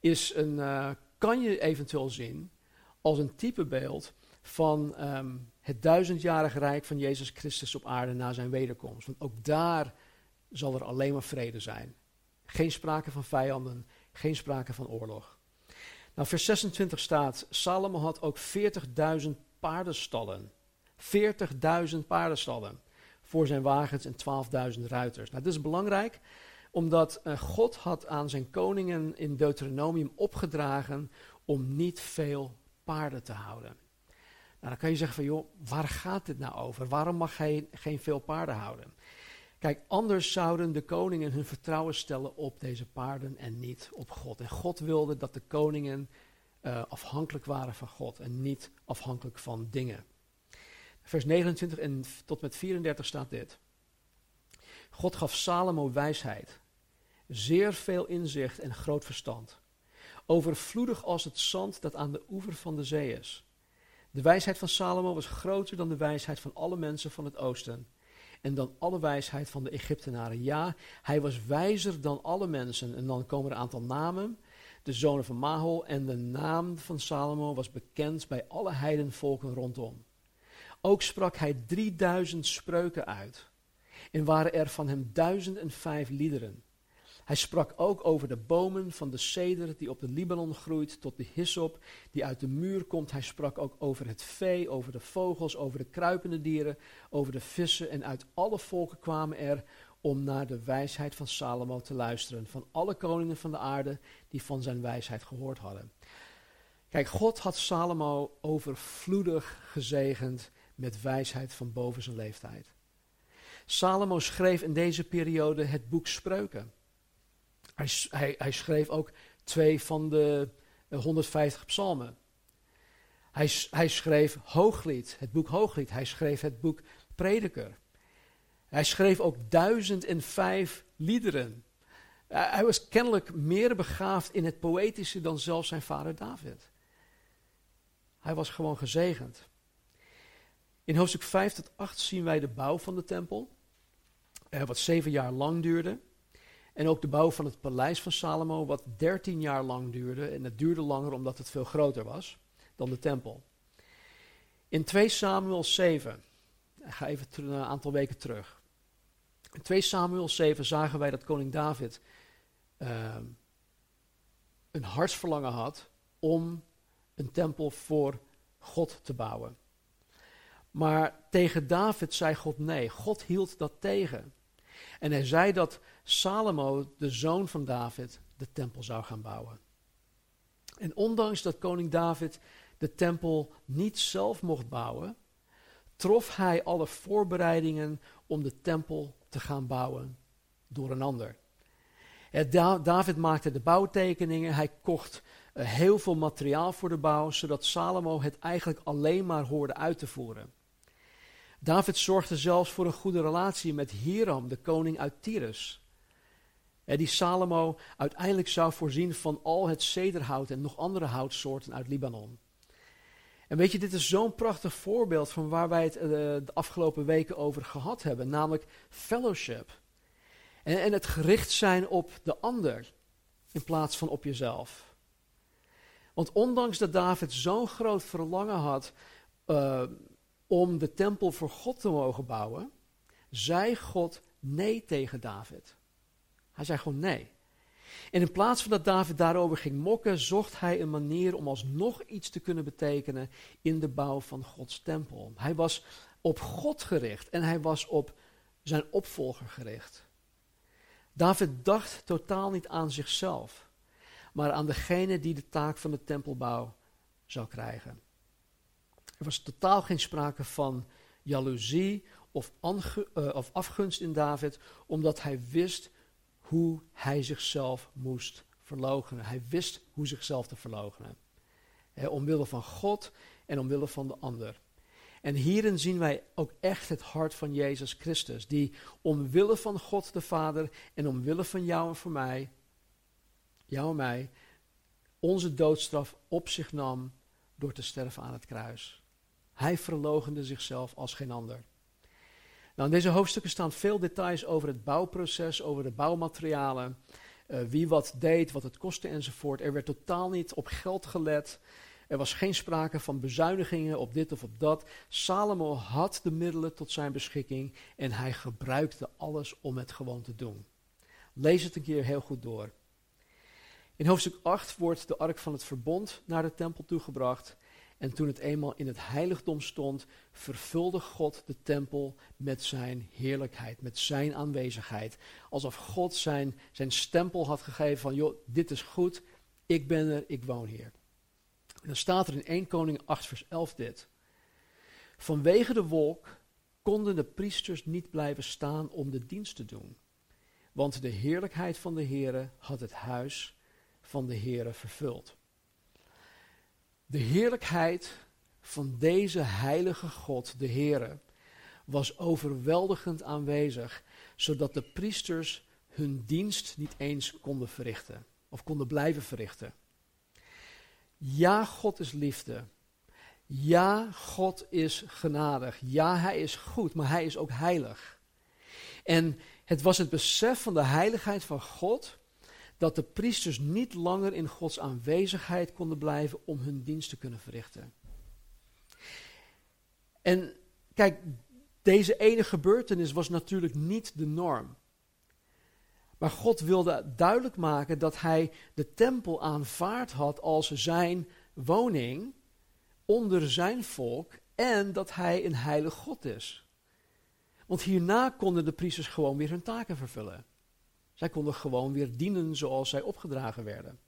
Is een. Uh, kan je eventueel zien als een typebeeld van het duizendjarige rijk van Jezus Christus op aarde na zijn wederkomst. Want ook daar zal er alleen maar vrede zijn. Geen sprake van vijanden, geen sprake van oorlog. Nou, vers 26 staat: Salomo had ook 40.000 paardenstallen. 40.000 paardenstallen voor zijn wagens en 12.000 ruiters. Nou, dit is belangrijk, omdat uh, God had aan zijn koningen in Deuteronomium opgedragen om niet veel paarden te houden. Nou, dan kan je zeggen van, joh, waar gaat dit nou over? Waarom mag hij geen veel paarden houden? Kijk, anders zouden de koningen hun vertrouwen stellen op deze paarden en niet op God. En God wilde dat de koningen uh, afhankelijk waren van God en niet afhankelijk van dingen. Vers 29 en tot met 34 staat dit. God gaf Salomo wijsheid, zeer veel inzicht en groot verstand overvloedig als het zand dat aan de oever van de zee is. De wijsheid van Salomo was groter dan de wijsheid van alle mensen van het oosten en dan alle wijsheid van de Egyptenaren. Ja, hij was wijzer dan alle mensen. En dan komen er een aantal namen. De zonen van Mahol en de naam van Salomo was bekend bij alle heidenvolken rondom. Ook sprak hij 3000 spreuken uit. en waren er van hem duizend en vijf liederen. Hij sprak ook over de bomen van de ceder die op de Libanon groeit, tot de hyssop die uit de muur komt. Hij sprak ook over het vee, over de vogels, over de kruipende dieren, over de vissen. En uit alle volken kwamen er om naar de wijsheid van Salomo te luisteren. Van alle koningen van de aarde die van zijn wijsheid gehoord hadden. Kijk, God had Salomo overvloedig gezegend met wijsheid van boven zijn leeftijd. Salomo schreef in deze periode het boek Spreuken. Hij, hij, hij schreef ook twee van de 150 psalmen. Hij, hij schreef Hooglied, het boek Hooglied. Hij schreef het boek Prediker. Hij schreef ook duizend en vijf liederen. Hij was kennelijk meer begaafd in het poëtische dan zelfs zijn vader David. Hij was gewoon gezegend. In hoofdstuk 5 tot 8 zien wij de bouw van de tempel, eh, wat zeven jaar lang duurde. En ook de bouw van het paleis van Salomo, wat dertien jaar lang duurde. En het duurde langer omdat het veel groter was dan de tempel. In 2 Samuel 7, ik ga even een aantal weken terug. In 2 Samuel 7 zagen wij dat koning David uh, een hartsverlangen had om een tempel voor God te bouwen. Maar tegen David zei God nee. God hield dat tegen. En hij zei dat Salomo, de zoon van David, de tempel zou gaan bouwen. En ondanks dat koning David de tempel niet zelf mocht bouwen, trof hij alle voorbereidingen om de tempel te gaan bouwen door een ander. David maakte de bouwtekeningen, hij kocht eh, heel veel materiaal voor de bouw, zodat Salomo het eigenlijk alleen maar hoorde uit te voeren. David zorgde zelfs voor een goede relatie met Hiram, de koning uit Tyrus. Die Salomo uiteindelijk zou voorzien van al het cederhout en nog andere houtsoorten uit Libanon. En weet je, dit is zo'n prachtig voorbeeld van waar wij het eh, de afgelopen weken over gehad hebben, namelijk fellowship. En, het gericht zijn op de ander in plaats van op jezelf. Want ondanks dat David zo'n groot verlangen had uh, om de tempel voor God te mogen bouwen, zei God nee tegen David. Hij zei gewoon nee. En in plaats van dat David daarover ging mokken, zocht hij een manier om alsnog iets te kunnen betekenen in de bouw van Gods tempel. Hij was op God gericht en hij was op zijn opvolger gericht. David dacht totaal niet aan zichzelf, maar aan degene die de taak van de tempelbouw zou krijgen. Er was totaal geen sprake van jaloezie of, uh, of afgunst in David, omdat hij wist hoe hij zichzelf moest verloochenen. Hij wist hoe zichzelf te verloochenen. He, omwille van God en omwille van de ander. En hierin zien wij ook echt het hart van Jezus Christus, die omwille van God de Vader en omwille van jou en voor mij, jou en mij, onze doodstraf op zich nam door te sterven aan het kruis. Hij verlogende zichzelf als geen ander. Nou, in deze hoofdstukken staan veel details over het bouwproces, over de bouwmaterialen, uh, wie wat deed, wat het kostte enzovoort. Er werd totaal niet op geld gelet. Er was geen sprake van bezuinigingen op dit of op dat. Salomo had de middelen tot zijn beschikking en hij gebruikte alles om het gewoon te doen. Lees het een keer heel goed door. In hoofdstuk 8 wordt de ark van het verbond naar de tempel toegebracht. En toen het eenmaal in het heiligdom stond, vervulde God de tempel met zijn heerlijkheid, met zijn aanwezigheid. Alsof God zijn, zijn stempel had gegeven van, joh, dit is goed, ik ben er, ik woon hier. En dan staat er in 1 Koning 8 vers 11 dit. Vanwege de wolk konden de priesters niet blijven staan om de dienst te doen. Want de heerlijkheid van de Heere had het huis van de Heere vervuld. De heerlijkheid van deze heilige God, de Heere, was overweldigend aanwezig, zodat de priesters hun dienst niet eens konden verrichten of konden blijven verrichten. Ja, God is liefde. Ja, God is genadig. Ja, Hij is goed, maar Hij is ook heilig. En het was het besef van de heiligheid van God dat de priesters niet langer in Gods aanwezigheid konden blijven om hun dienst te kunnen verrichten. En kijk, Deze ene gebeurtenis was natuurlijk niet de norm. Maar God wilde duidelijk maken dat hij de tempel aanvaard had als zijn woning onder zijn volk en dat hij een heilig God is. Want hierna konden de priesters gewoon weer hun taken vervullen. Zij konden gewoon weer dienen zoals zij opgedragen werden.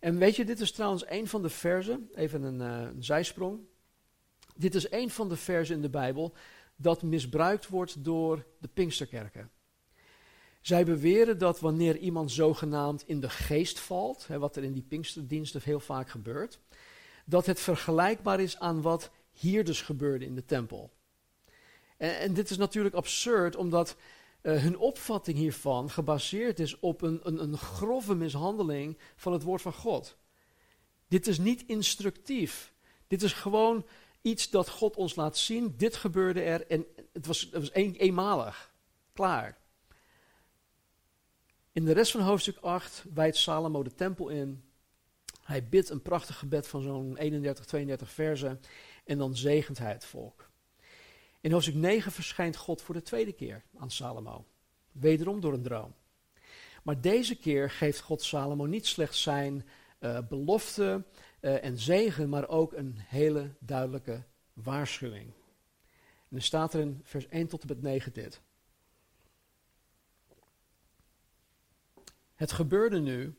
En weet je, dit is trouwens een van de versen, even een, uh, een zijsprong. Dit is een van de versen in de Bijbel dat misbruikt wordt door de Pinksterkerken. Zij beweren dat wanneer iemand zogenaamd in de geest valt, hè, wat er in die Pinksterdiensten heel vaak gebeurt, dat het vergelijkbaar is aan wat hier dus gebeurde in de tempel. En, en dit is natuurlijk absurd, omdat uh, hun opvatting hiervan gebaseerd is op een, een, een grove mishandeling van het woord van God. Dit is niet instructief. Dit is gewoon iets dat God ons laat zien. Dit gebeurde er en het was, het was een, eenmalig. Klaar. In de rest van hoofdstuk 8 wijdt Salomo de tempel in. Hij bidt een prachtig gebed van zo'n 31, 32 versen. En dan zegent hij het volk. In hoofdstuk 9 verschijnt God voor de tweede keer aan Salomo. Wederom door een droom. Maar deze keer geeft God Salomo niet slechts zijn uh, belofte uh, en zegen, maar ook een hele duidelijke waarschuwing. En er staat er in vers 1 tot en met 9 dit. Het gebeurde nu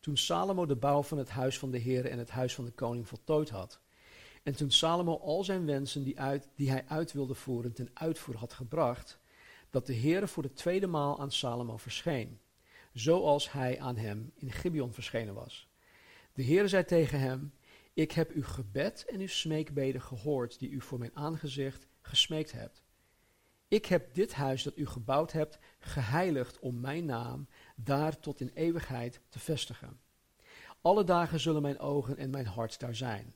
toen Salomo de bouw van het huis van de Heer en het huis van de koning voltooid had. En toen Salomo al zijn wensen die, uit, die hij uit wilde voeren ten uitvoer had gebracht, dat de Heer voor de tweede maal aan Salomo verscheen, zoals hij aan hem in Gibeon verschenen was. De Heer zei tegen hem, ik heb uw gebed en uw smeekbeden gehoord die u voor mijn aangezicht gesmeekt hebt. Ik heb dit huis dat u gebouwd hebt geheiligd om mijn naam daar tot in eeuwigheid te vestigen. Alle dagen zullen mijn ogen en mijn hart daar zijn.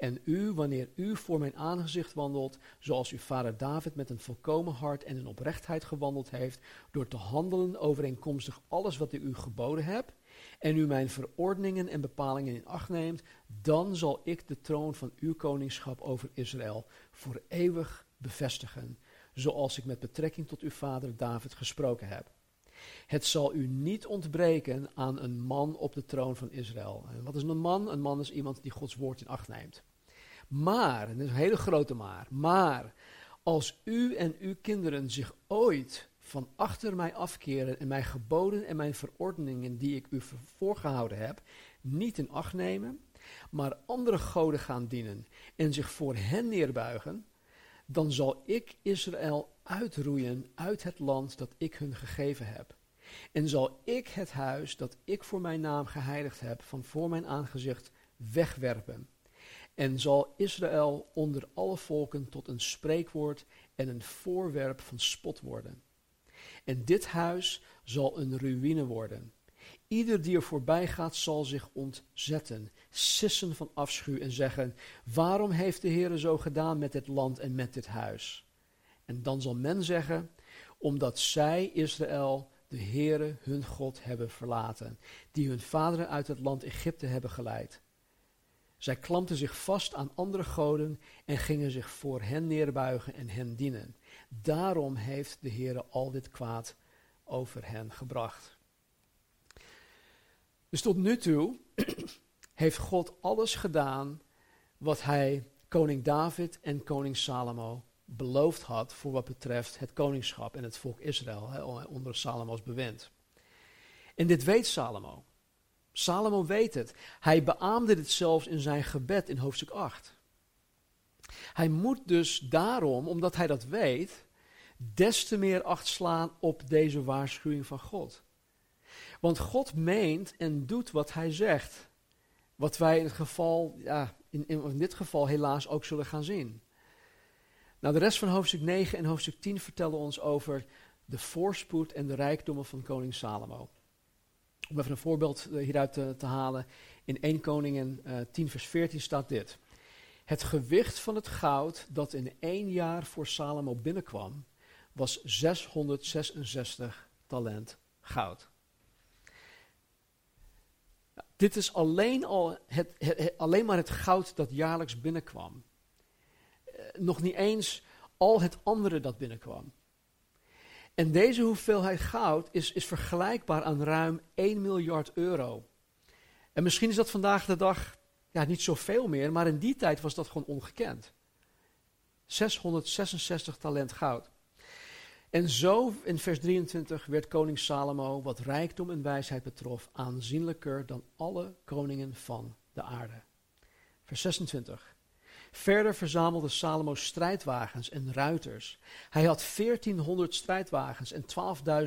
En u, wanneer u voor mijn aangezicht wandelt, zoals uw vader David met een volkomen hart en een oprechtheid gewandeld heeft, door te handelen overeenkomstig alles wat ik u geboden heb, en u mijn verordeningen en bepalingen in acht neemt, dan zal ik de troon van uw koningschap over Israël voor eeuwig bevestigen, zoals ik met betrekking tot uw vader David gesproken heb. Het zal u niet ontbreken aan een man op de troon van Israël. En wat is een man? Een man is iemand die Gods woord in acht neemt. Maar, en dat is een hele grote maar, maar als u en uw kinderen zich ooit van achter mij afkeren en mijn geboden en mijn verordeningen die ik u voorgehouden heb, niet in acht nemen, maar andere goden gaan dienen en zich voor hen neerbuigen, dan zal ik Israël uitroeien uit het land dat ik hun gegeven heb. En zal ik het huis dat ik voor mijn naam geheiligd heb van voor mijn aangezicht wegwerpen. En zal Israël onder alle volken tot een spreekwoord en een voorwerp van spot worden. En dit huis zal een ruïne worden. Ieder die er voorbij gaat zal zich ontzetten, sissen van afschuw en zeggen: Waarom heeft de Heer zo gedaan met dit land en met dit huis? En dan zal men zeggen: Omdat zij, Israël, de Heere hun God hebben verlaten, die hun vaderen uit het land Egypte hebben geleid. Zij klampten zich vast aan andere goden en gingen zich voor hen neerbuigen en hen dienen. Daarom heeft de Heere al dit kwaad over hen gebracht. Dus tot nu toe heeft God alles gedaan wat hij koning David en koning Salomo beloofd had voor wat betreft het koningschap en het volk Israël onder Salomo's bewind. En dit weet Salomo. Salomo weet het. Hij beaamde dit zelfs in zijn gebed in hoofdstuk 8. Hij moet dus daarom, omdat hij dat weet, des te meer acht slaan op deze waarschuwing van God. Want God meent en doet wat hij zegt. Wat wij in, het geval, ja, in, in dit geval helaas ook zullen gaan zien. Nou, de rest van hoofdstuk 9 en hoofdstuk 10 vertellen ons over de voorspoed en de rijkdommen van koning Salomo. Om even een voorbeeld eh, hieruit te, te halen. In 1 Koningen uh, 10 vers 14 staat dit. Het gewicht van het goud dat in één jaar voor Salomo binnenkwam, was 666 talent goud. Dit is alleen, al het, alleen maar het goud dat jaarlijks binnenkwam. Eh, nog niet eens al het andere dat binnenkwam. En deze hoeveelheid goud is, is vergelijkbaar aan ruim 1 miljard euro. En misschien is dat vandaag de dag ja, niet zoveel meer, maar in die tijd was dat gewoon ongekend. 666 talent goud. En zo in vers 23 werd koning Salomo, wat rijkdom en wijsheid betrof, aanzienlijker dan alle koningen van de aarde. Vers 26. Verder verzamelde Salomo strijdwagens en ruiters. Hij had 1400 strijdwagens en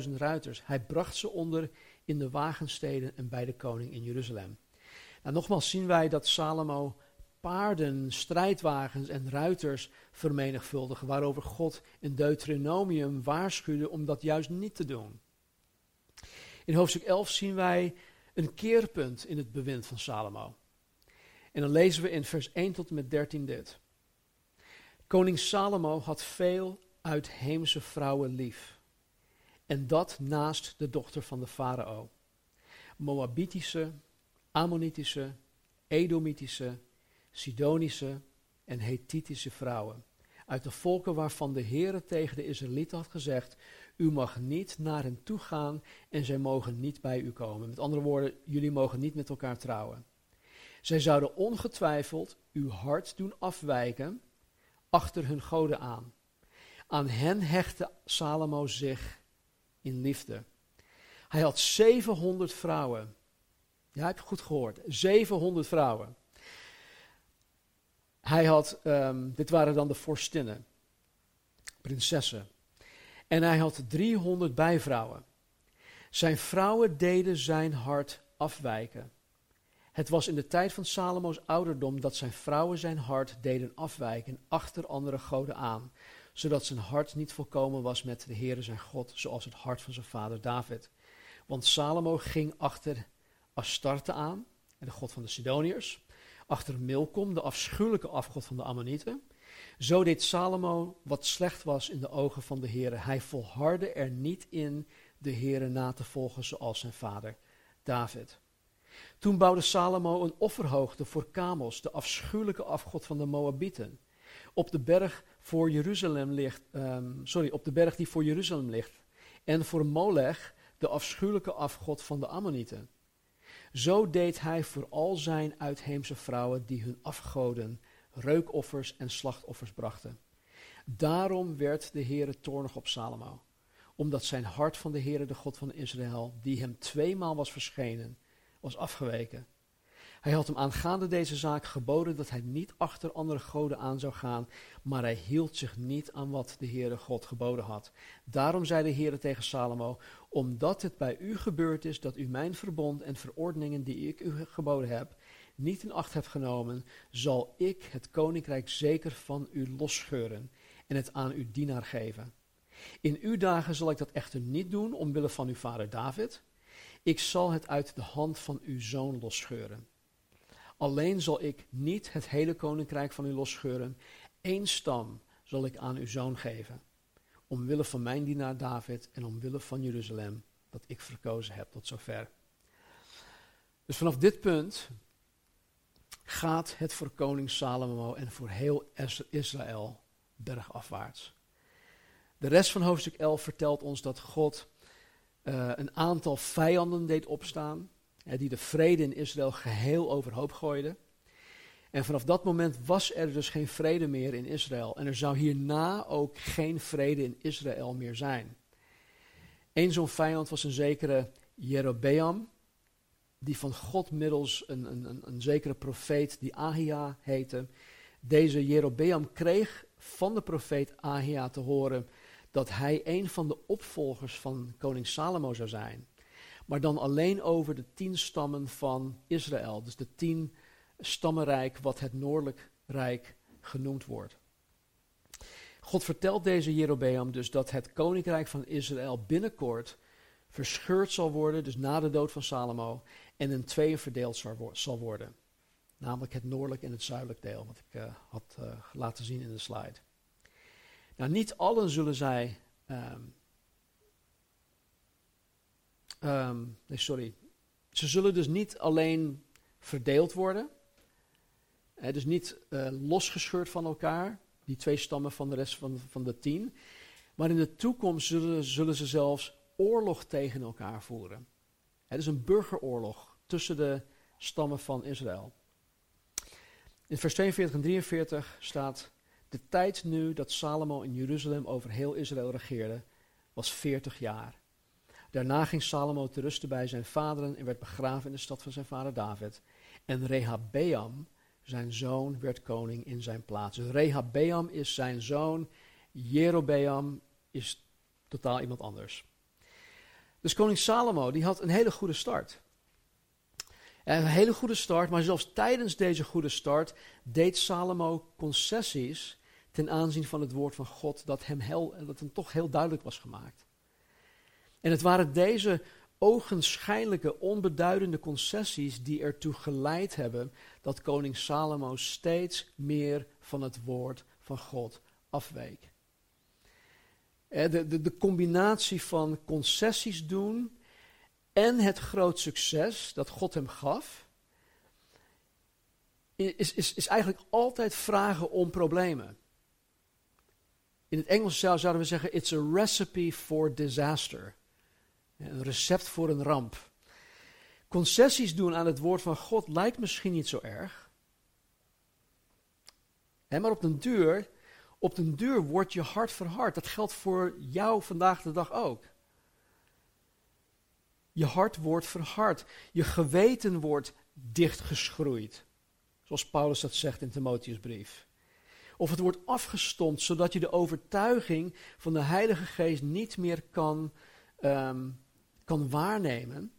12.000 ruiters. Hij bracht ze onder in de wagensteden en bij de koning in Jeruzalem. Nou, nogmaals zien wij dat Salomo paarden, strijdwagens en ruiters vermenigvuldigen, waarover God in Deuteronomium waarschuwde om dat juist niet te doen. In hoofdstuk 11 zien wij een keerpunt in het bewind van Salomo. En dan lezen we in vers 1 tot en met 13 dit. Koning Salomo had veel uitheemse vrouwen lief. En dat naast de dochter van de farao. Moabitische, Ammonitische, Edomitische, Sidonische en Hethitische vrouwen. Uit de volken waarvan de Heere tegen de Israëlieten had gezegd: U mag niet naar hen toe gaan en zij mogen niet bij u komen. Met andere woorden, jullie mogen niet met elkaar trouwen. Zij zouden ongetwijfeld uw hart doen afwijken achter hun goden aan. Aan hen hechtte Salomo zich in liefde. Hij had 700 vrouwen. Ja, heb je goed gehoord. 700 vrouwen. Hij had, um, dit waren dan de vorstinnen, prinsessen. En hij had 300 bijvrouwen. Zijn vrouwen deden zijn hart afwijken. Het was in de tijd van Salomo's ouderdom dat zijn vrouwen zijn hart deden afwijken achter andere goden aan, zodat zijn hart niet volkomen was met de Heere zijn God, zoals het hart van zijn vader David. Want Salomo ging achter Astarte aan, de god van de Sidoniërs, achter Milkom, de afschuwelijke afgod van de Ammonieten. Zo deed Salomo wat slecht was in de ogen van de Heere. Hij volhardde er niet in de Heere na te volgen zoals zijn vader David. Toen bouwde Salomo een offerhoogte voor Kamos, de afschuwelijke afgod van de Moabieten. Op de berg voor Jeruzalem ligt, um, sorry, op de berg die voor Jeruzalem ligt. En voor Molech, de afschuwelijke afgod van de Ammonieten. Zo deed hij voor al zijn uitheemse vrouwen die hun afgoden reukoffers en slachtoffers brachten. Daarom werd de Heere toornig op Salomo, omdat zijn hart van de Heere, de God van Israël, die hem tweemaal was verschenen, was afgeweken. Hij had hem aangaande deze zaak geboden dat hij niet achter andere goden aan zou gaan, maar hij hield zich niet aan wat de Heere God geboden had. Daarom zei de Heere tegen Salomo, omdat het bij u gebeurd is dat u mijn verbond en verordeningen die ik u geboden heb, niet in acht hebt genomen, zal ik het koninkrijk zeker van u losscheuren en het aan uw dienaar geven. In uw dagen zal ik dat echter niet doen, omwille van uw vader David. Ik zal het uit de hand van uw zoon losscheuren. Alleen zal ik niet het hele koninkrijk van u losscheuren. Eén stam zal ik aan uw zoon geven. Omwille van mijn dienaar David en omwille van Jeruzalem, dat ik verkozen heb tot zover. Dus vanaf dit punt gaat het voor koning Salomo en voor heel Israël bergafwaarts. De rest van hoofdstuk 11 vertelt ons dat God uh, een aantal vijanden deed opstaan die de vrede in Israël geheel overhoop gooide. En vanaf dat moment was er dus geen vrede meer in Israël. En er zou hierna ook geen vrede in Israël meer zijn. Eén zo'n vijand was een zekere Jerobeam, die van God middels een, een, een, zekere profeet die Ahia heette. Deze Jerobeam kreeg van de profeet Ahia te horen dat hij een van de opvolgers van koning Salomo zou zijn maar dan alleen over de tien stammen van Israël. Dus de tien stammenrijk wat het Noordelijk Rijk genoemd wordt. God vertelt deze Jerobeam dus dat het koninkrijk van Israël binnenkort verscheurd zal worden, dus na de dood van Salomo, en in tweeën verdeeld zal worden. Namelijk het noordelijk en het zuidelijk deel, wat ik uh, had uh, laten zien in de slide. Nou, niet allen zullen zij um, Um, nee, sorry. Ze zullen dus niet alleen verdeeld worden, hè, dus niet uh, losgescheurd van elkaar, die twee stammen van de rest van, van de tien. Maar in de toekomst zullen, ze zelfs oorlog tegen elkaar voeren. Het is een burgeroorlog tussen de stammen van Israël. In vers 42 en 43 staat: De tijd nu dat Salomo in Jeruzalem over heel Israël regeerde, was 40 jaar. Daarna ging Salomo te rusten bij zijn vaderen en werd begraven in de stad van zijn vader David. En Rehabeam, zijn zoon, werd koning in zijn plaats. Dus Rehabeam is zijn zoon, Jerobeam is totaal iemand anders. Dus koning Salomo, die had een hele goede start. Een hele goede start, maar zelfs tijdens deze goede start deed Salomo concessies ten aanzien van het woord van God dat hem, heel, dat hem toch heel duidelijk was gemaakt. En het waren deze ogenschijnlijke, onbeduidende concessies die ertoe geleid hebben dat koning Salomo steeds meer van het woord van God afweek. De, de, de combinatie van concessies doen en het groot succes dat God hem gaf, is, is, is eigenlijk altijd vragen om problemen. In het Engels zouden we zeggen: It's a recipe for disaster. Een recept voor een ramp. Concessies doen aan het woord van God lijkt misschien niet zo erg. maar op den duur, op den duur wordt je hart verhard. Dat geldt voor jou vandaag de dag ook. Je hart wordt verhard. Je geweten wordt dichtgeschroeid. Zoals Paulus dat zegt in Timotheusbrief. Of het wordt afgestompt, zodat je de overtuiging van de Heilige Geest niet meer kan, ehm, kan waarnemen.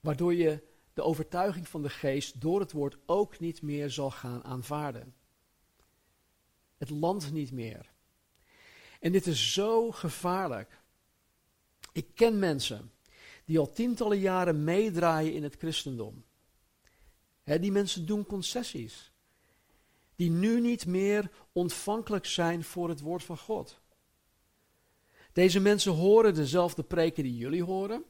Waardoor je de overtuiging van de Geest door het woord ook niet meer zal gaan aanvaarden. Het land niet meer. En dit is zo gevaarlijk. Ik ken mensen die al tientallen jaren meedraaien in het christendom. die mensen doen concessies. Die nu niet meer ontvankelijk zijn voor het woord van God. Deze mensen horen dezelfde preken die jullie horen.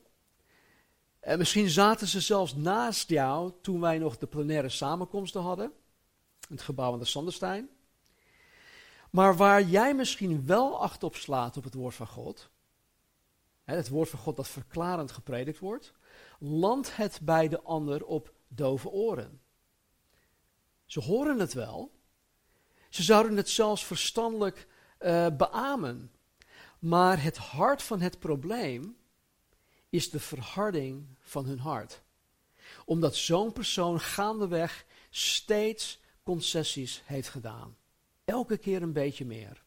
En misschien zaten ze zelfs naast jou toen wij nog de plenaire samenkomsten hadden. In het gebouw aan de Sanderstein. Maar waar jij misschien wel acht op slaat op het woord van God, het woord van God dat verklarend gepredikt wordt, landt het bij de ander op dove oren. Ze horen het wel. Ze zouden het zelfs verstandelijk uh, beamen. Maar het hart van het probleem is de verharding van hun hart. Omdat zo'n persoon gaandeweg steeds concessies heeft gedaan. Elke keer een beetje meer.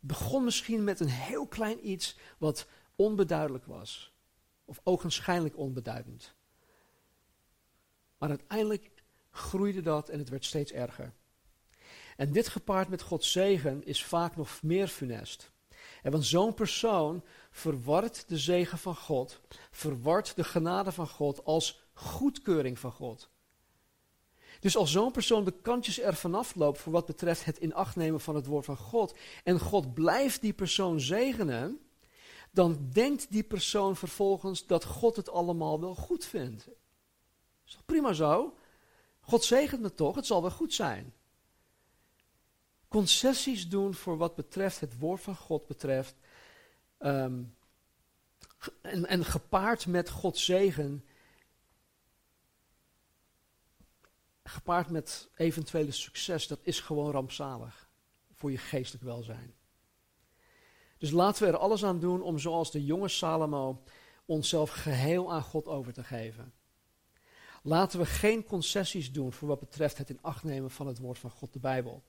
Begon misschien met een heel klein iets wat onbeduidelijk was. Of ogenschijnlijk onbeduidend. Maar uiteindelijk groeide dat en het werd steeds erger. En dit gepaard met Gods zegen is vaak nog meer funest. Want zo'n persoon verwart de zegen van God, verwart de genade van God als goedkeuring van God. Dus als zo'n persoon de kantjes er vanaf loopt voor wat betreft het in acht nemen van het woord van God, en God blijft die persoon zegenen, dan denkt die persoon vervolgens dat God het allemaal wel goed vindt. Is toch prima zo? God zegent me toch, het zal wel goed zijn. Concessies doen voor wat betreft het woord van God betreft. Ehm, en, en gepaard met Gods zegen. Gepaard met eventuele succes, dat is gewoon rampzalig voor je geestelijk welzijn. Dus laten we er alles aan doen om zoals de jonge Salomo onszelf geheel aan God over te geven. Laten we geen concessies doen voor wat betreft het in acht nemen van het woord van God, de Bijbel.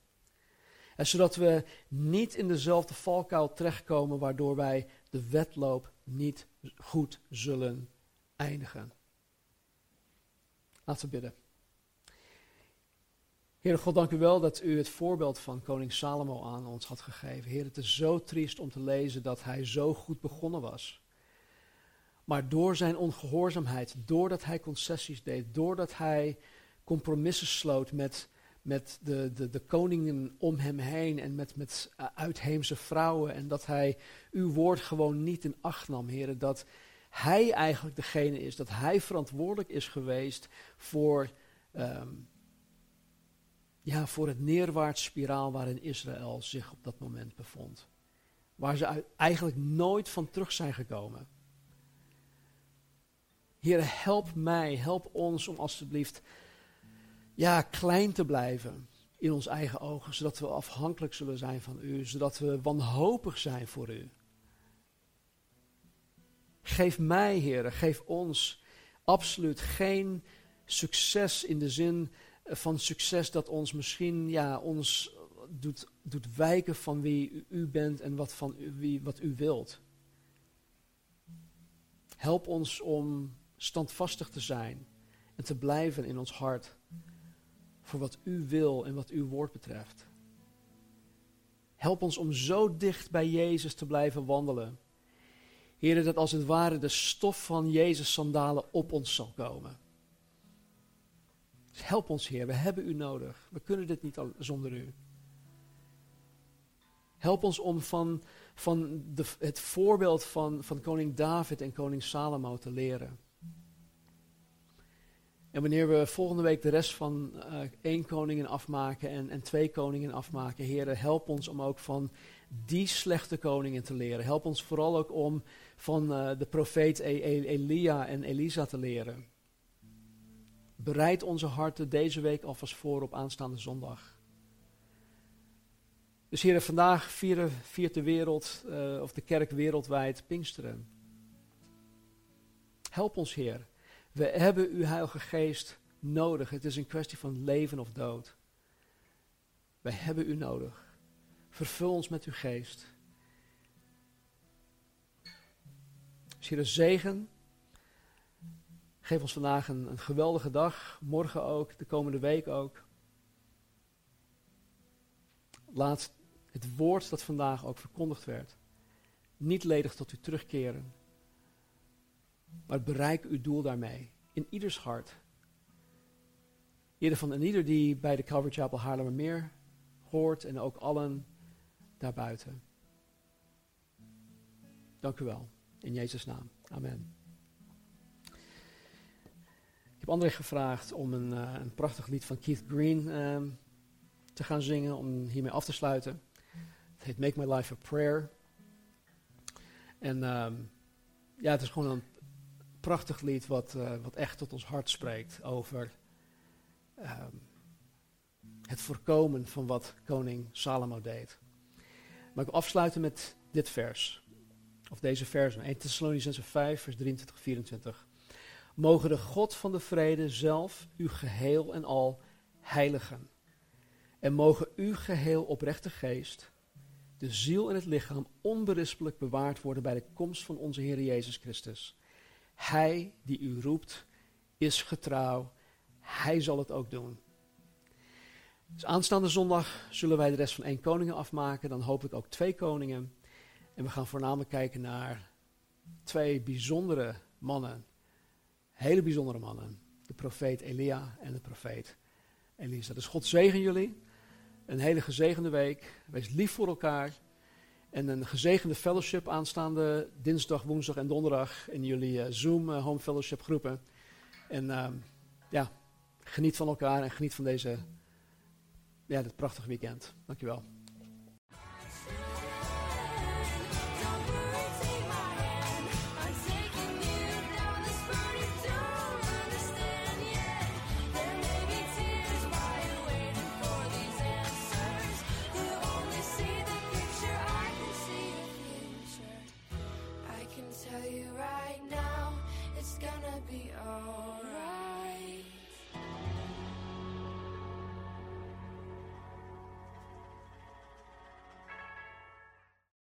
En zodat we niet in dezelfde valkuil terechtkomen waardoor wij de wedloop niet goed zullen eindigen. Laten we bidden. Heer God, dank u wel dat u het voorbeeld van koning Salomo aan ons had gegeven. Heer, het is zo triest om te lezen dat hij zo goed begonnen was. Maar door zijn ongehoorzaamheid, doordat hij concessies deed, doordat hij compromissen sloot met, met de, de, de koningen om hem heen en met, met uh, uitheemse vrouwen, en dat hij uw woord gewoon niet in acht nam, heren, dat hij eigenlijk degene is, dat hij verantwoordelijk is geweest voor... Um, ja, voor het neerwaarts spiraal waarin Israël zich op dat moment bevond. Waar ze eigenlijk nooit van terug zijn gekomen. Heer, help mij, help ons om alstublieft ja, klein te blijven in ons eigen ogen, zodat we afhankelijk zullen zijn van u, zodat we wanhopig zijn voor u. Geef mij, Heer, geef ons absoluut geen succes in de zin van succes dat ons misschien ja, ons doet, doet wijken van wie u bent en wat, van wie, wat u wilt. Help ons om standvastig te zijn en te blijven in ons hart voor wat u wil en wat uw woord betreft. Help ons om zo dicht bij Jezus te blijven wandelen. Heer, dat als het ware de stof van Jezus sandalen op ons zal komen. Dus help ons, Heer, we hebben u nodig. We kunnen dit niet zonder u. Help ons om van, van de, het voorbeeld van, van koning David en koning Salomo te leren. En wanneer we volgende week de rest van uh, één koningin afmaken en, en twee koningen afmaken, heren, help ons om ook van die slechte koningen te leren. Help ons vooral ook om van uh, de profeet e-, e Elia en Elisa te leren. Bereid onze harten deze week alvast voor op aanstaande zondag. Dus heren, vandaag vieren, viert de wereld, uh, of de kerk wereldwijd Pinksteren. Help ons, Heer. We hebben uw Heilige Geest nodig. Het is een kwestie van leven of dood. Wij hebben u nodig. Vervul ons met uw geest. Hier een zegen. Geef ons vandaag een, een geweldige dag. Morgen ook, de komende week ook. Laat het woord dat vandaag ook verkondigd werd, niet ledig tot u terugkeren. Maar bereik uw doel daarmee. In ieders hart. Ieder van en ieder die bij de Calvary Chapel Haarlemmermeer hoort en ook allen daarbuiten. Dank u wel. In Jezus' naam. Amen. Ik heb André gevraagd om een, uh, een prachtig lied van Keith Green uh, te gaan zingen, om hiermee af te sluiten. Het heet Make My Life a Prayer. En um, ja, het is gewoon een prachtig lied wat, uh, wat echt tot ons hart spreekt over um, het voorkomen van wat koning Salomo deed. Maar ik wil afsluiten met dit vers. Of deze vers, 1 Thessalonicense 5, vers 23, 24. Mogen de God van de vrede zelf u geheel en al heiligen. En mogen uw geheel oprechte geest, de ziel en het lichaam onberispelijk bewaard worden bij de komst van onze Heer Jezus Christus. Hij die u roept is getrouw. Hij zal het ook doen. Dus aanstaande zondag zullen wij de rest van één koningen afmaken. Dan hopelijk ook twee koningen. En we gaan voornamelijk kijken naar twee bijzondere mannen. Hele bijzondere mannen. De profeet Elia en de profeet Elisa. Dus God zegen jullie. Een hele gezegende week. Wees lief voor elkaar. En een gezegende fellowship aanstaande dinsdag, woensdag en donderdag in jullie uh, Zoom uh, Home Fellowship groepen. En uh, ja, geniet van elkaar en geniet van deze, ja, dit prachtige weekend. Dankjewel.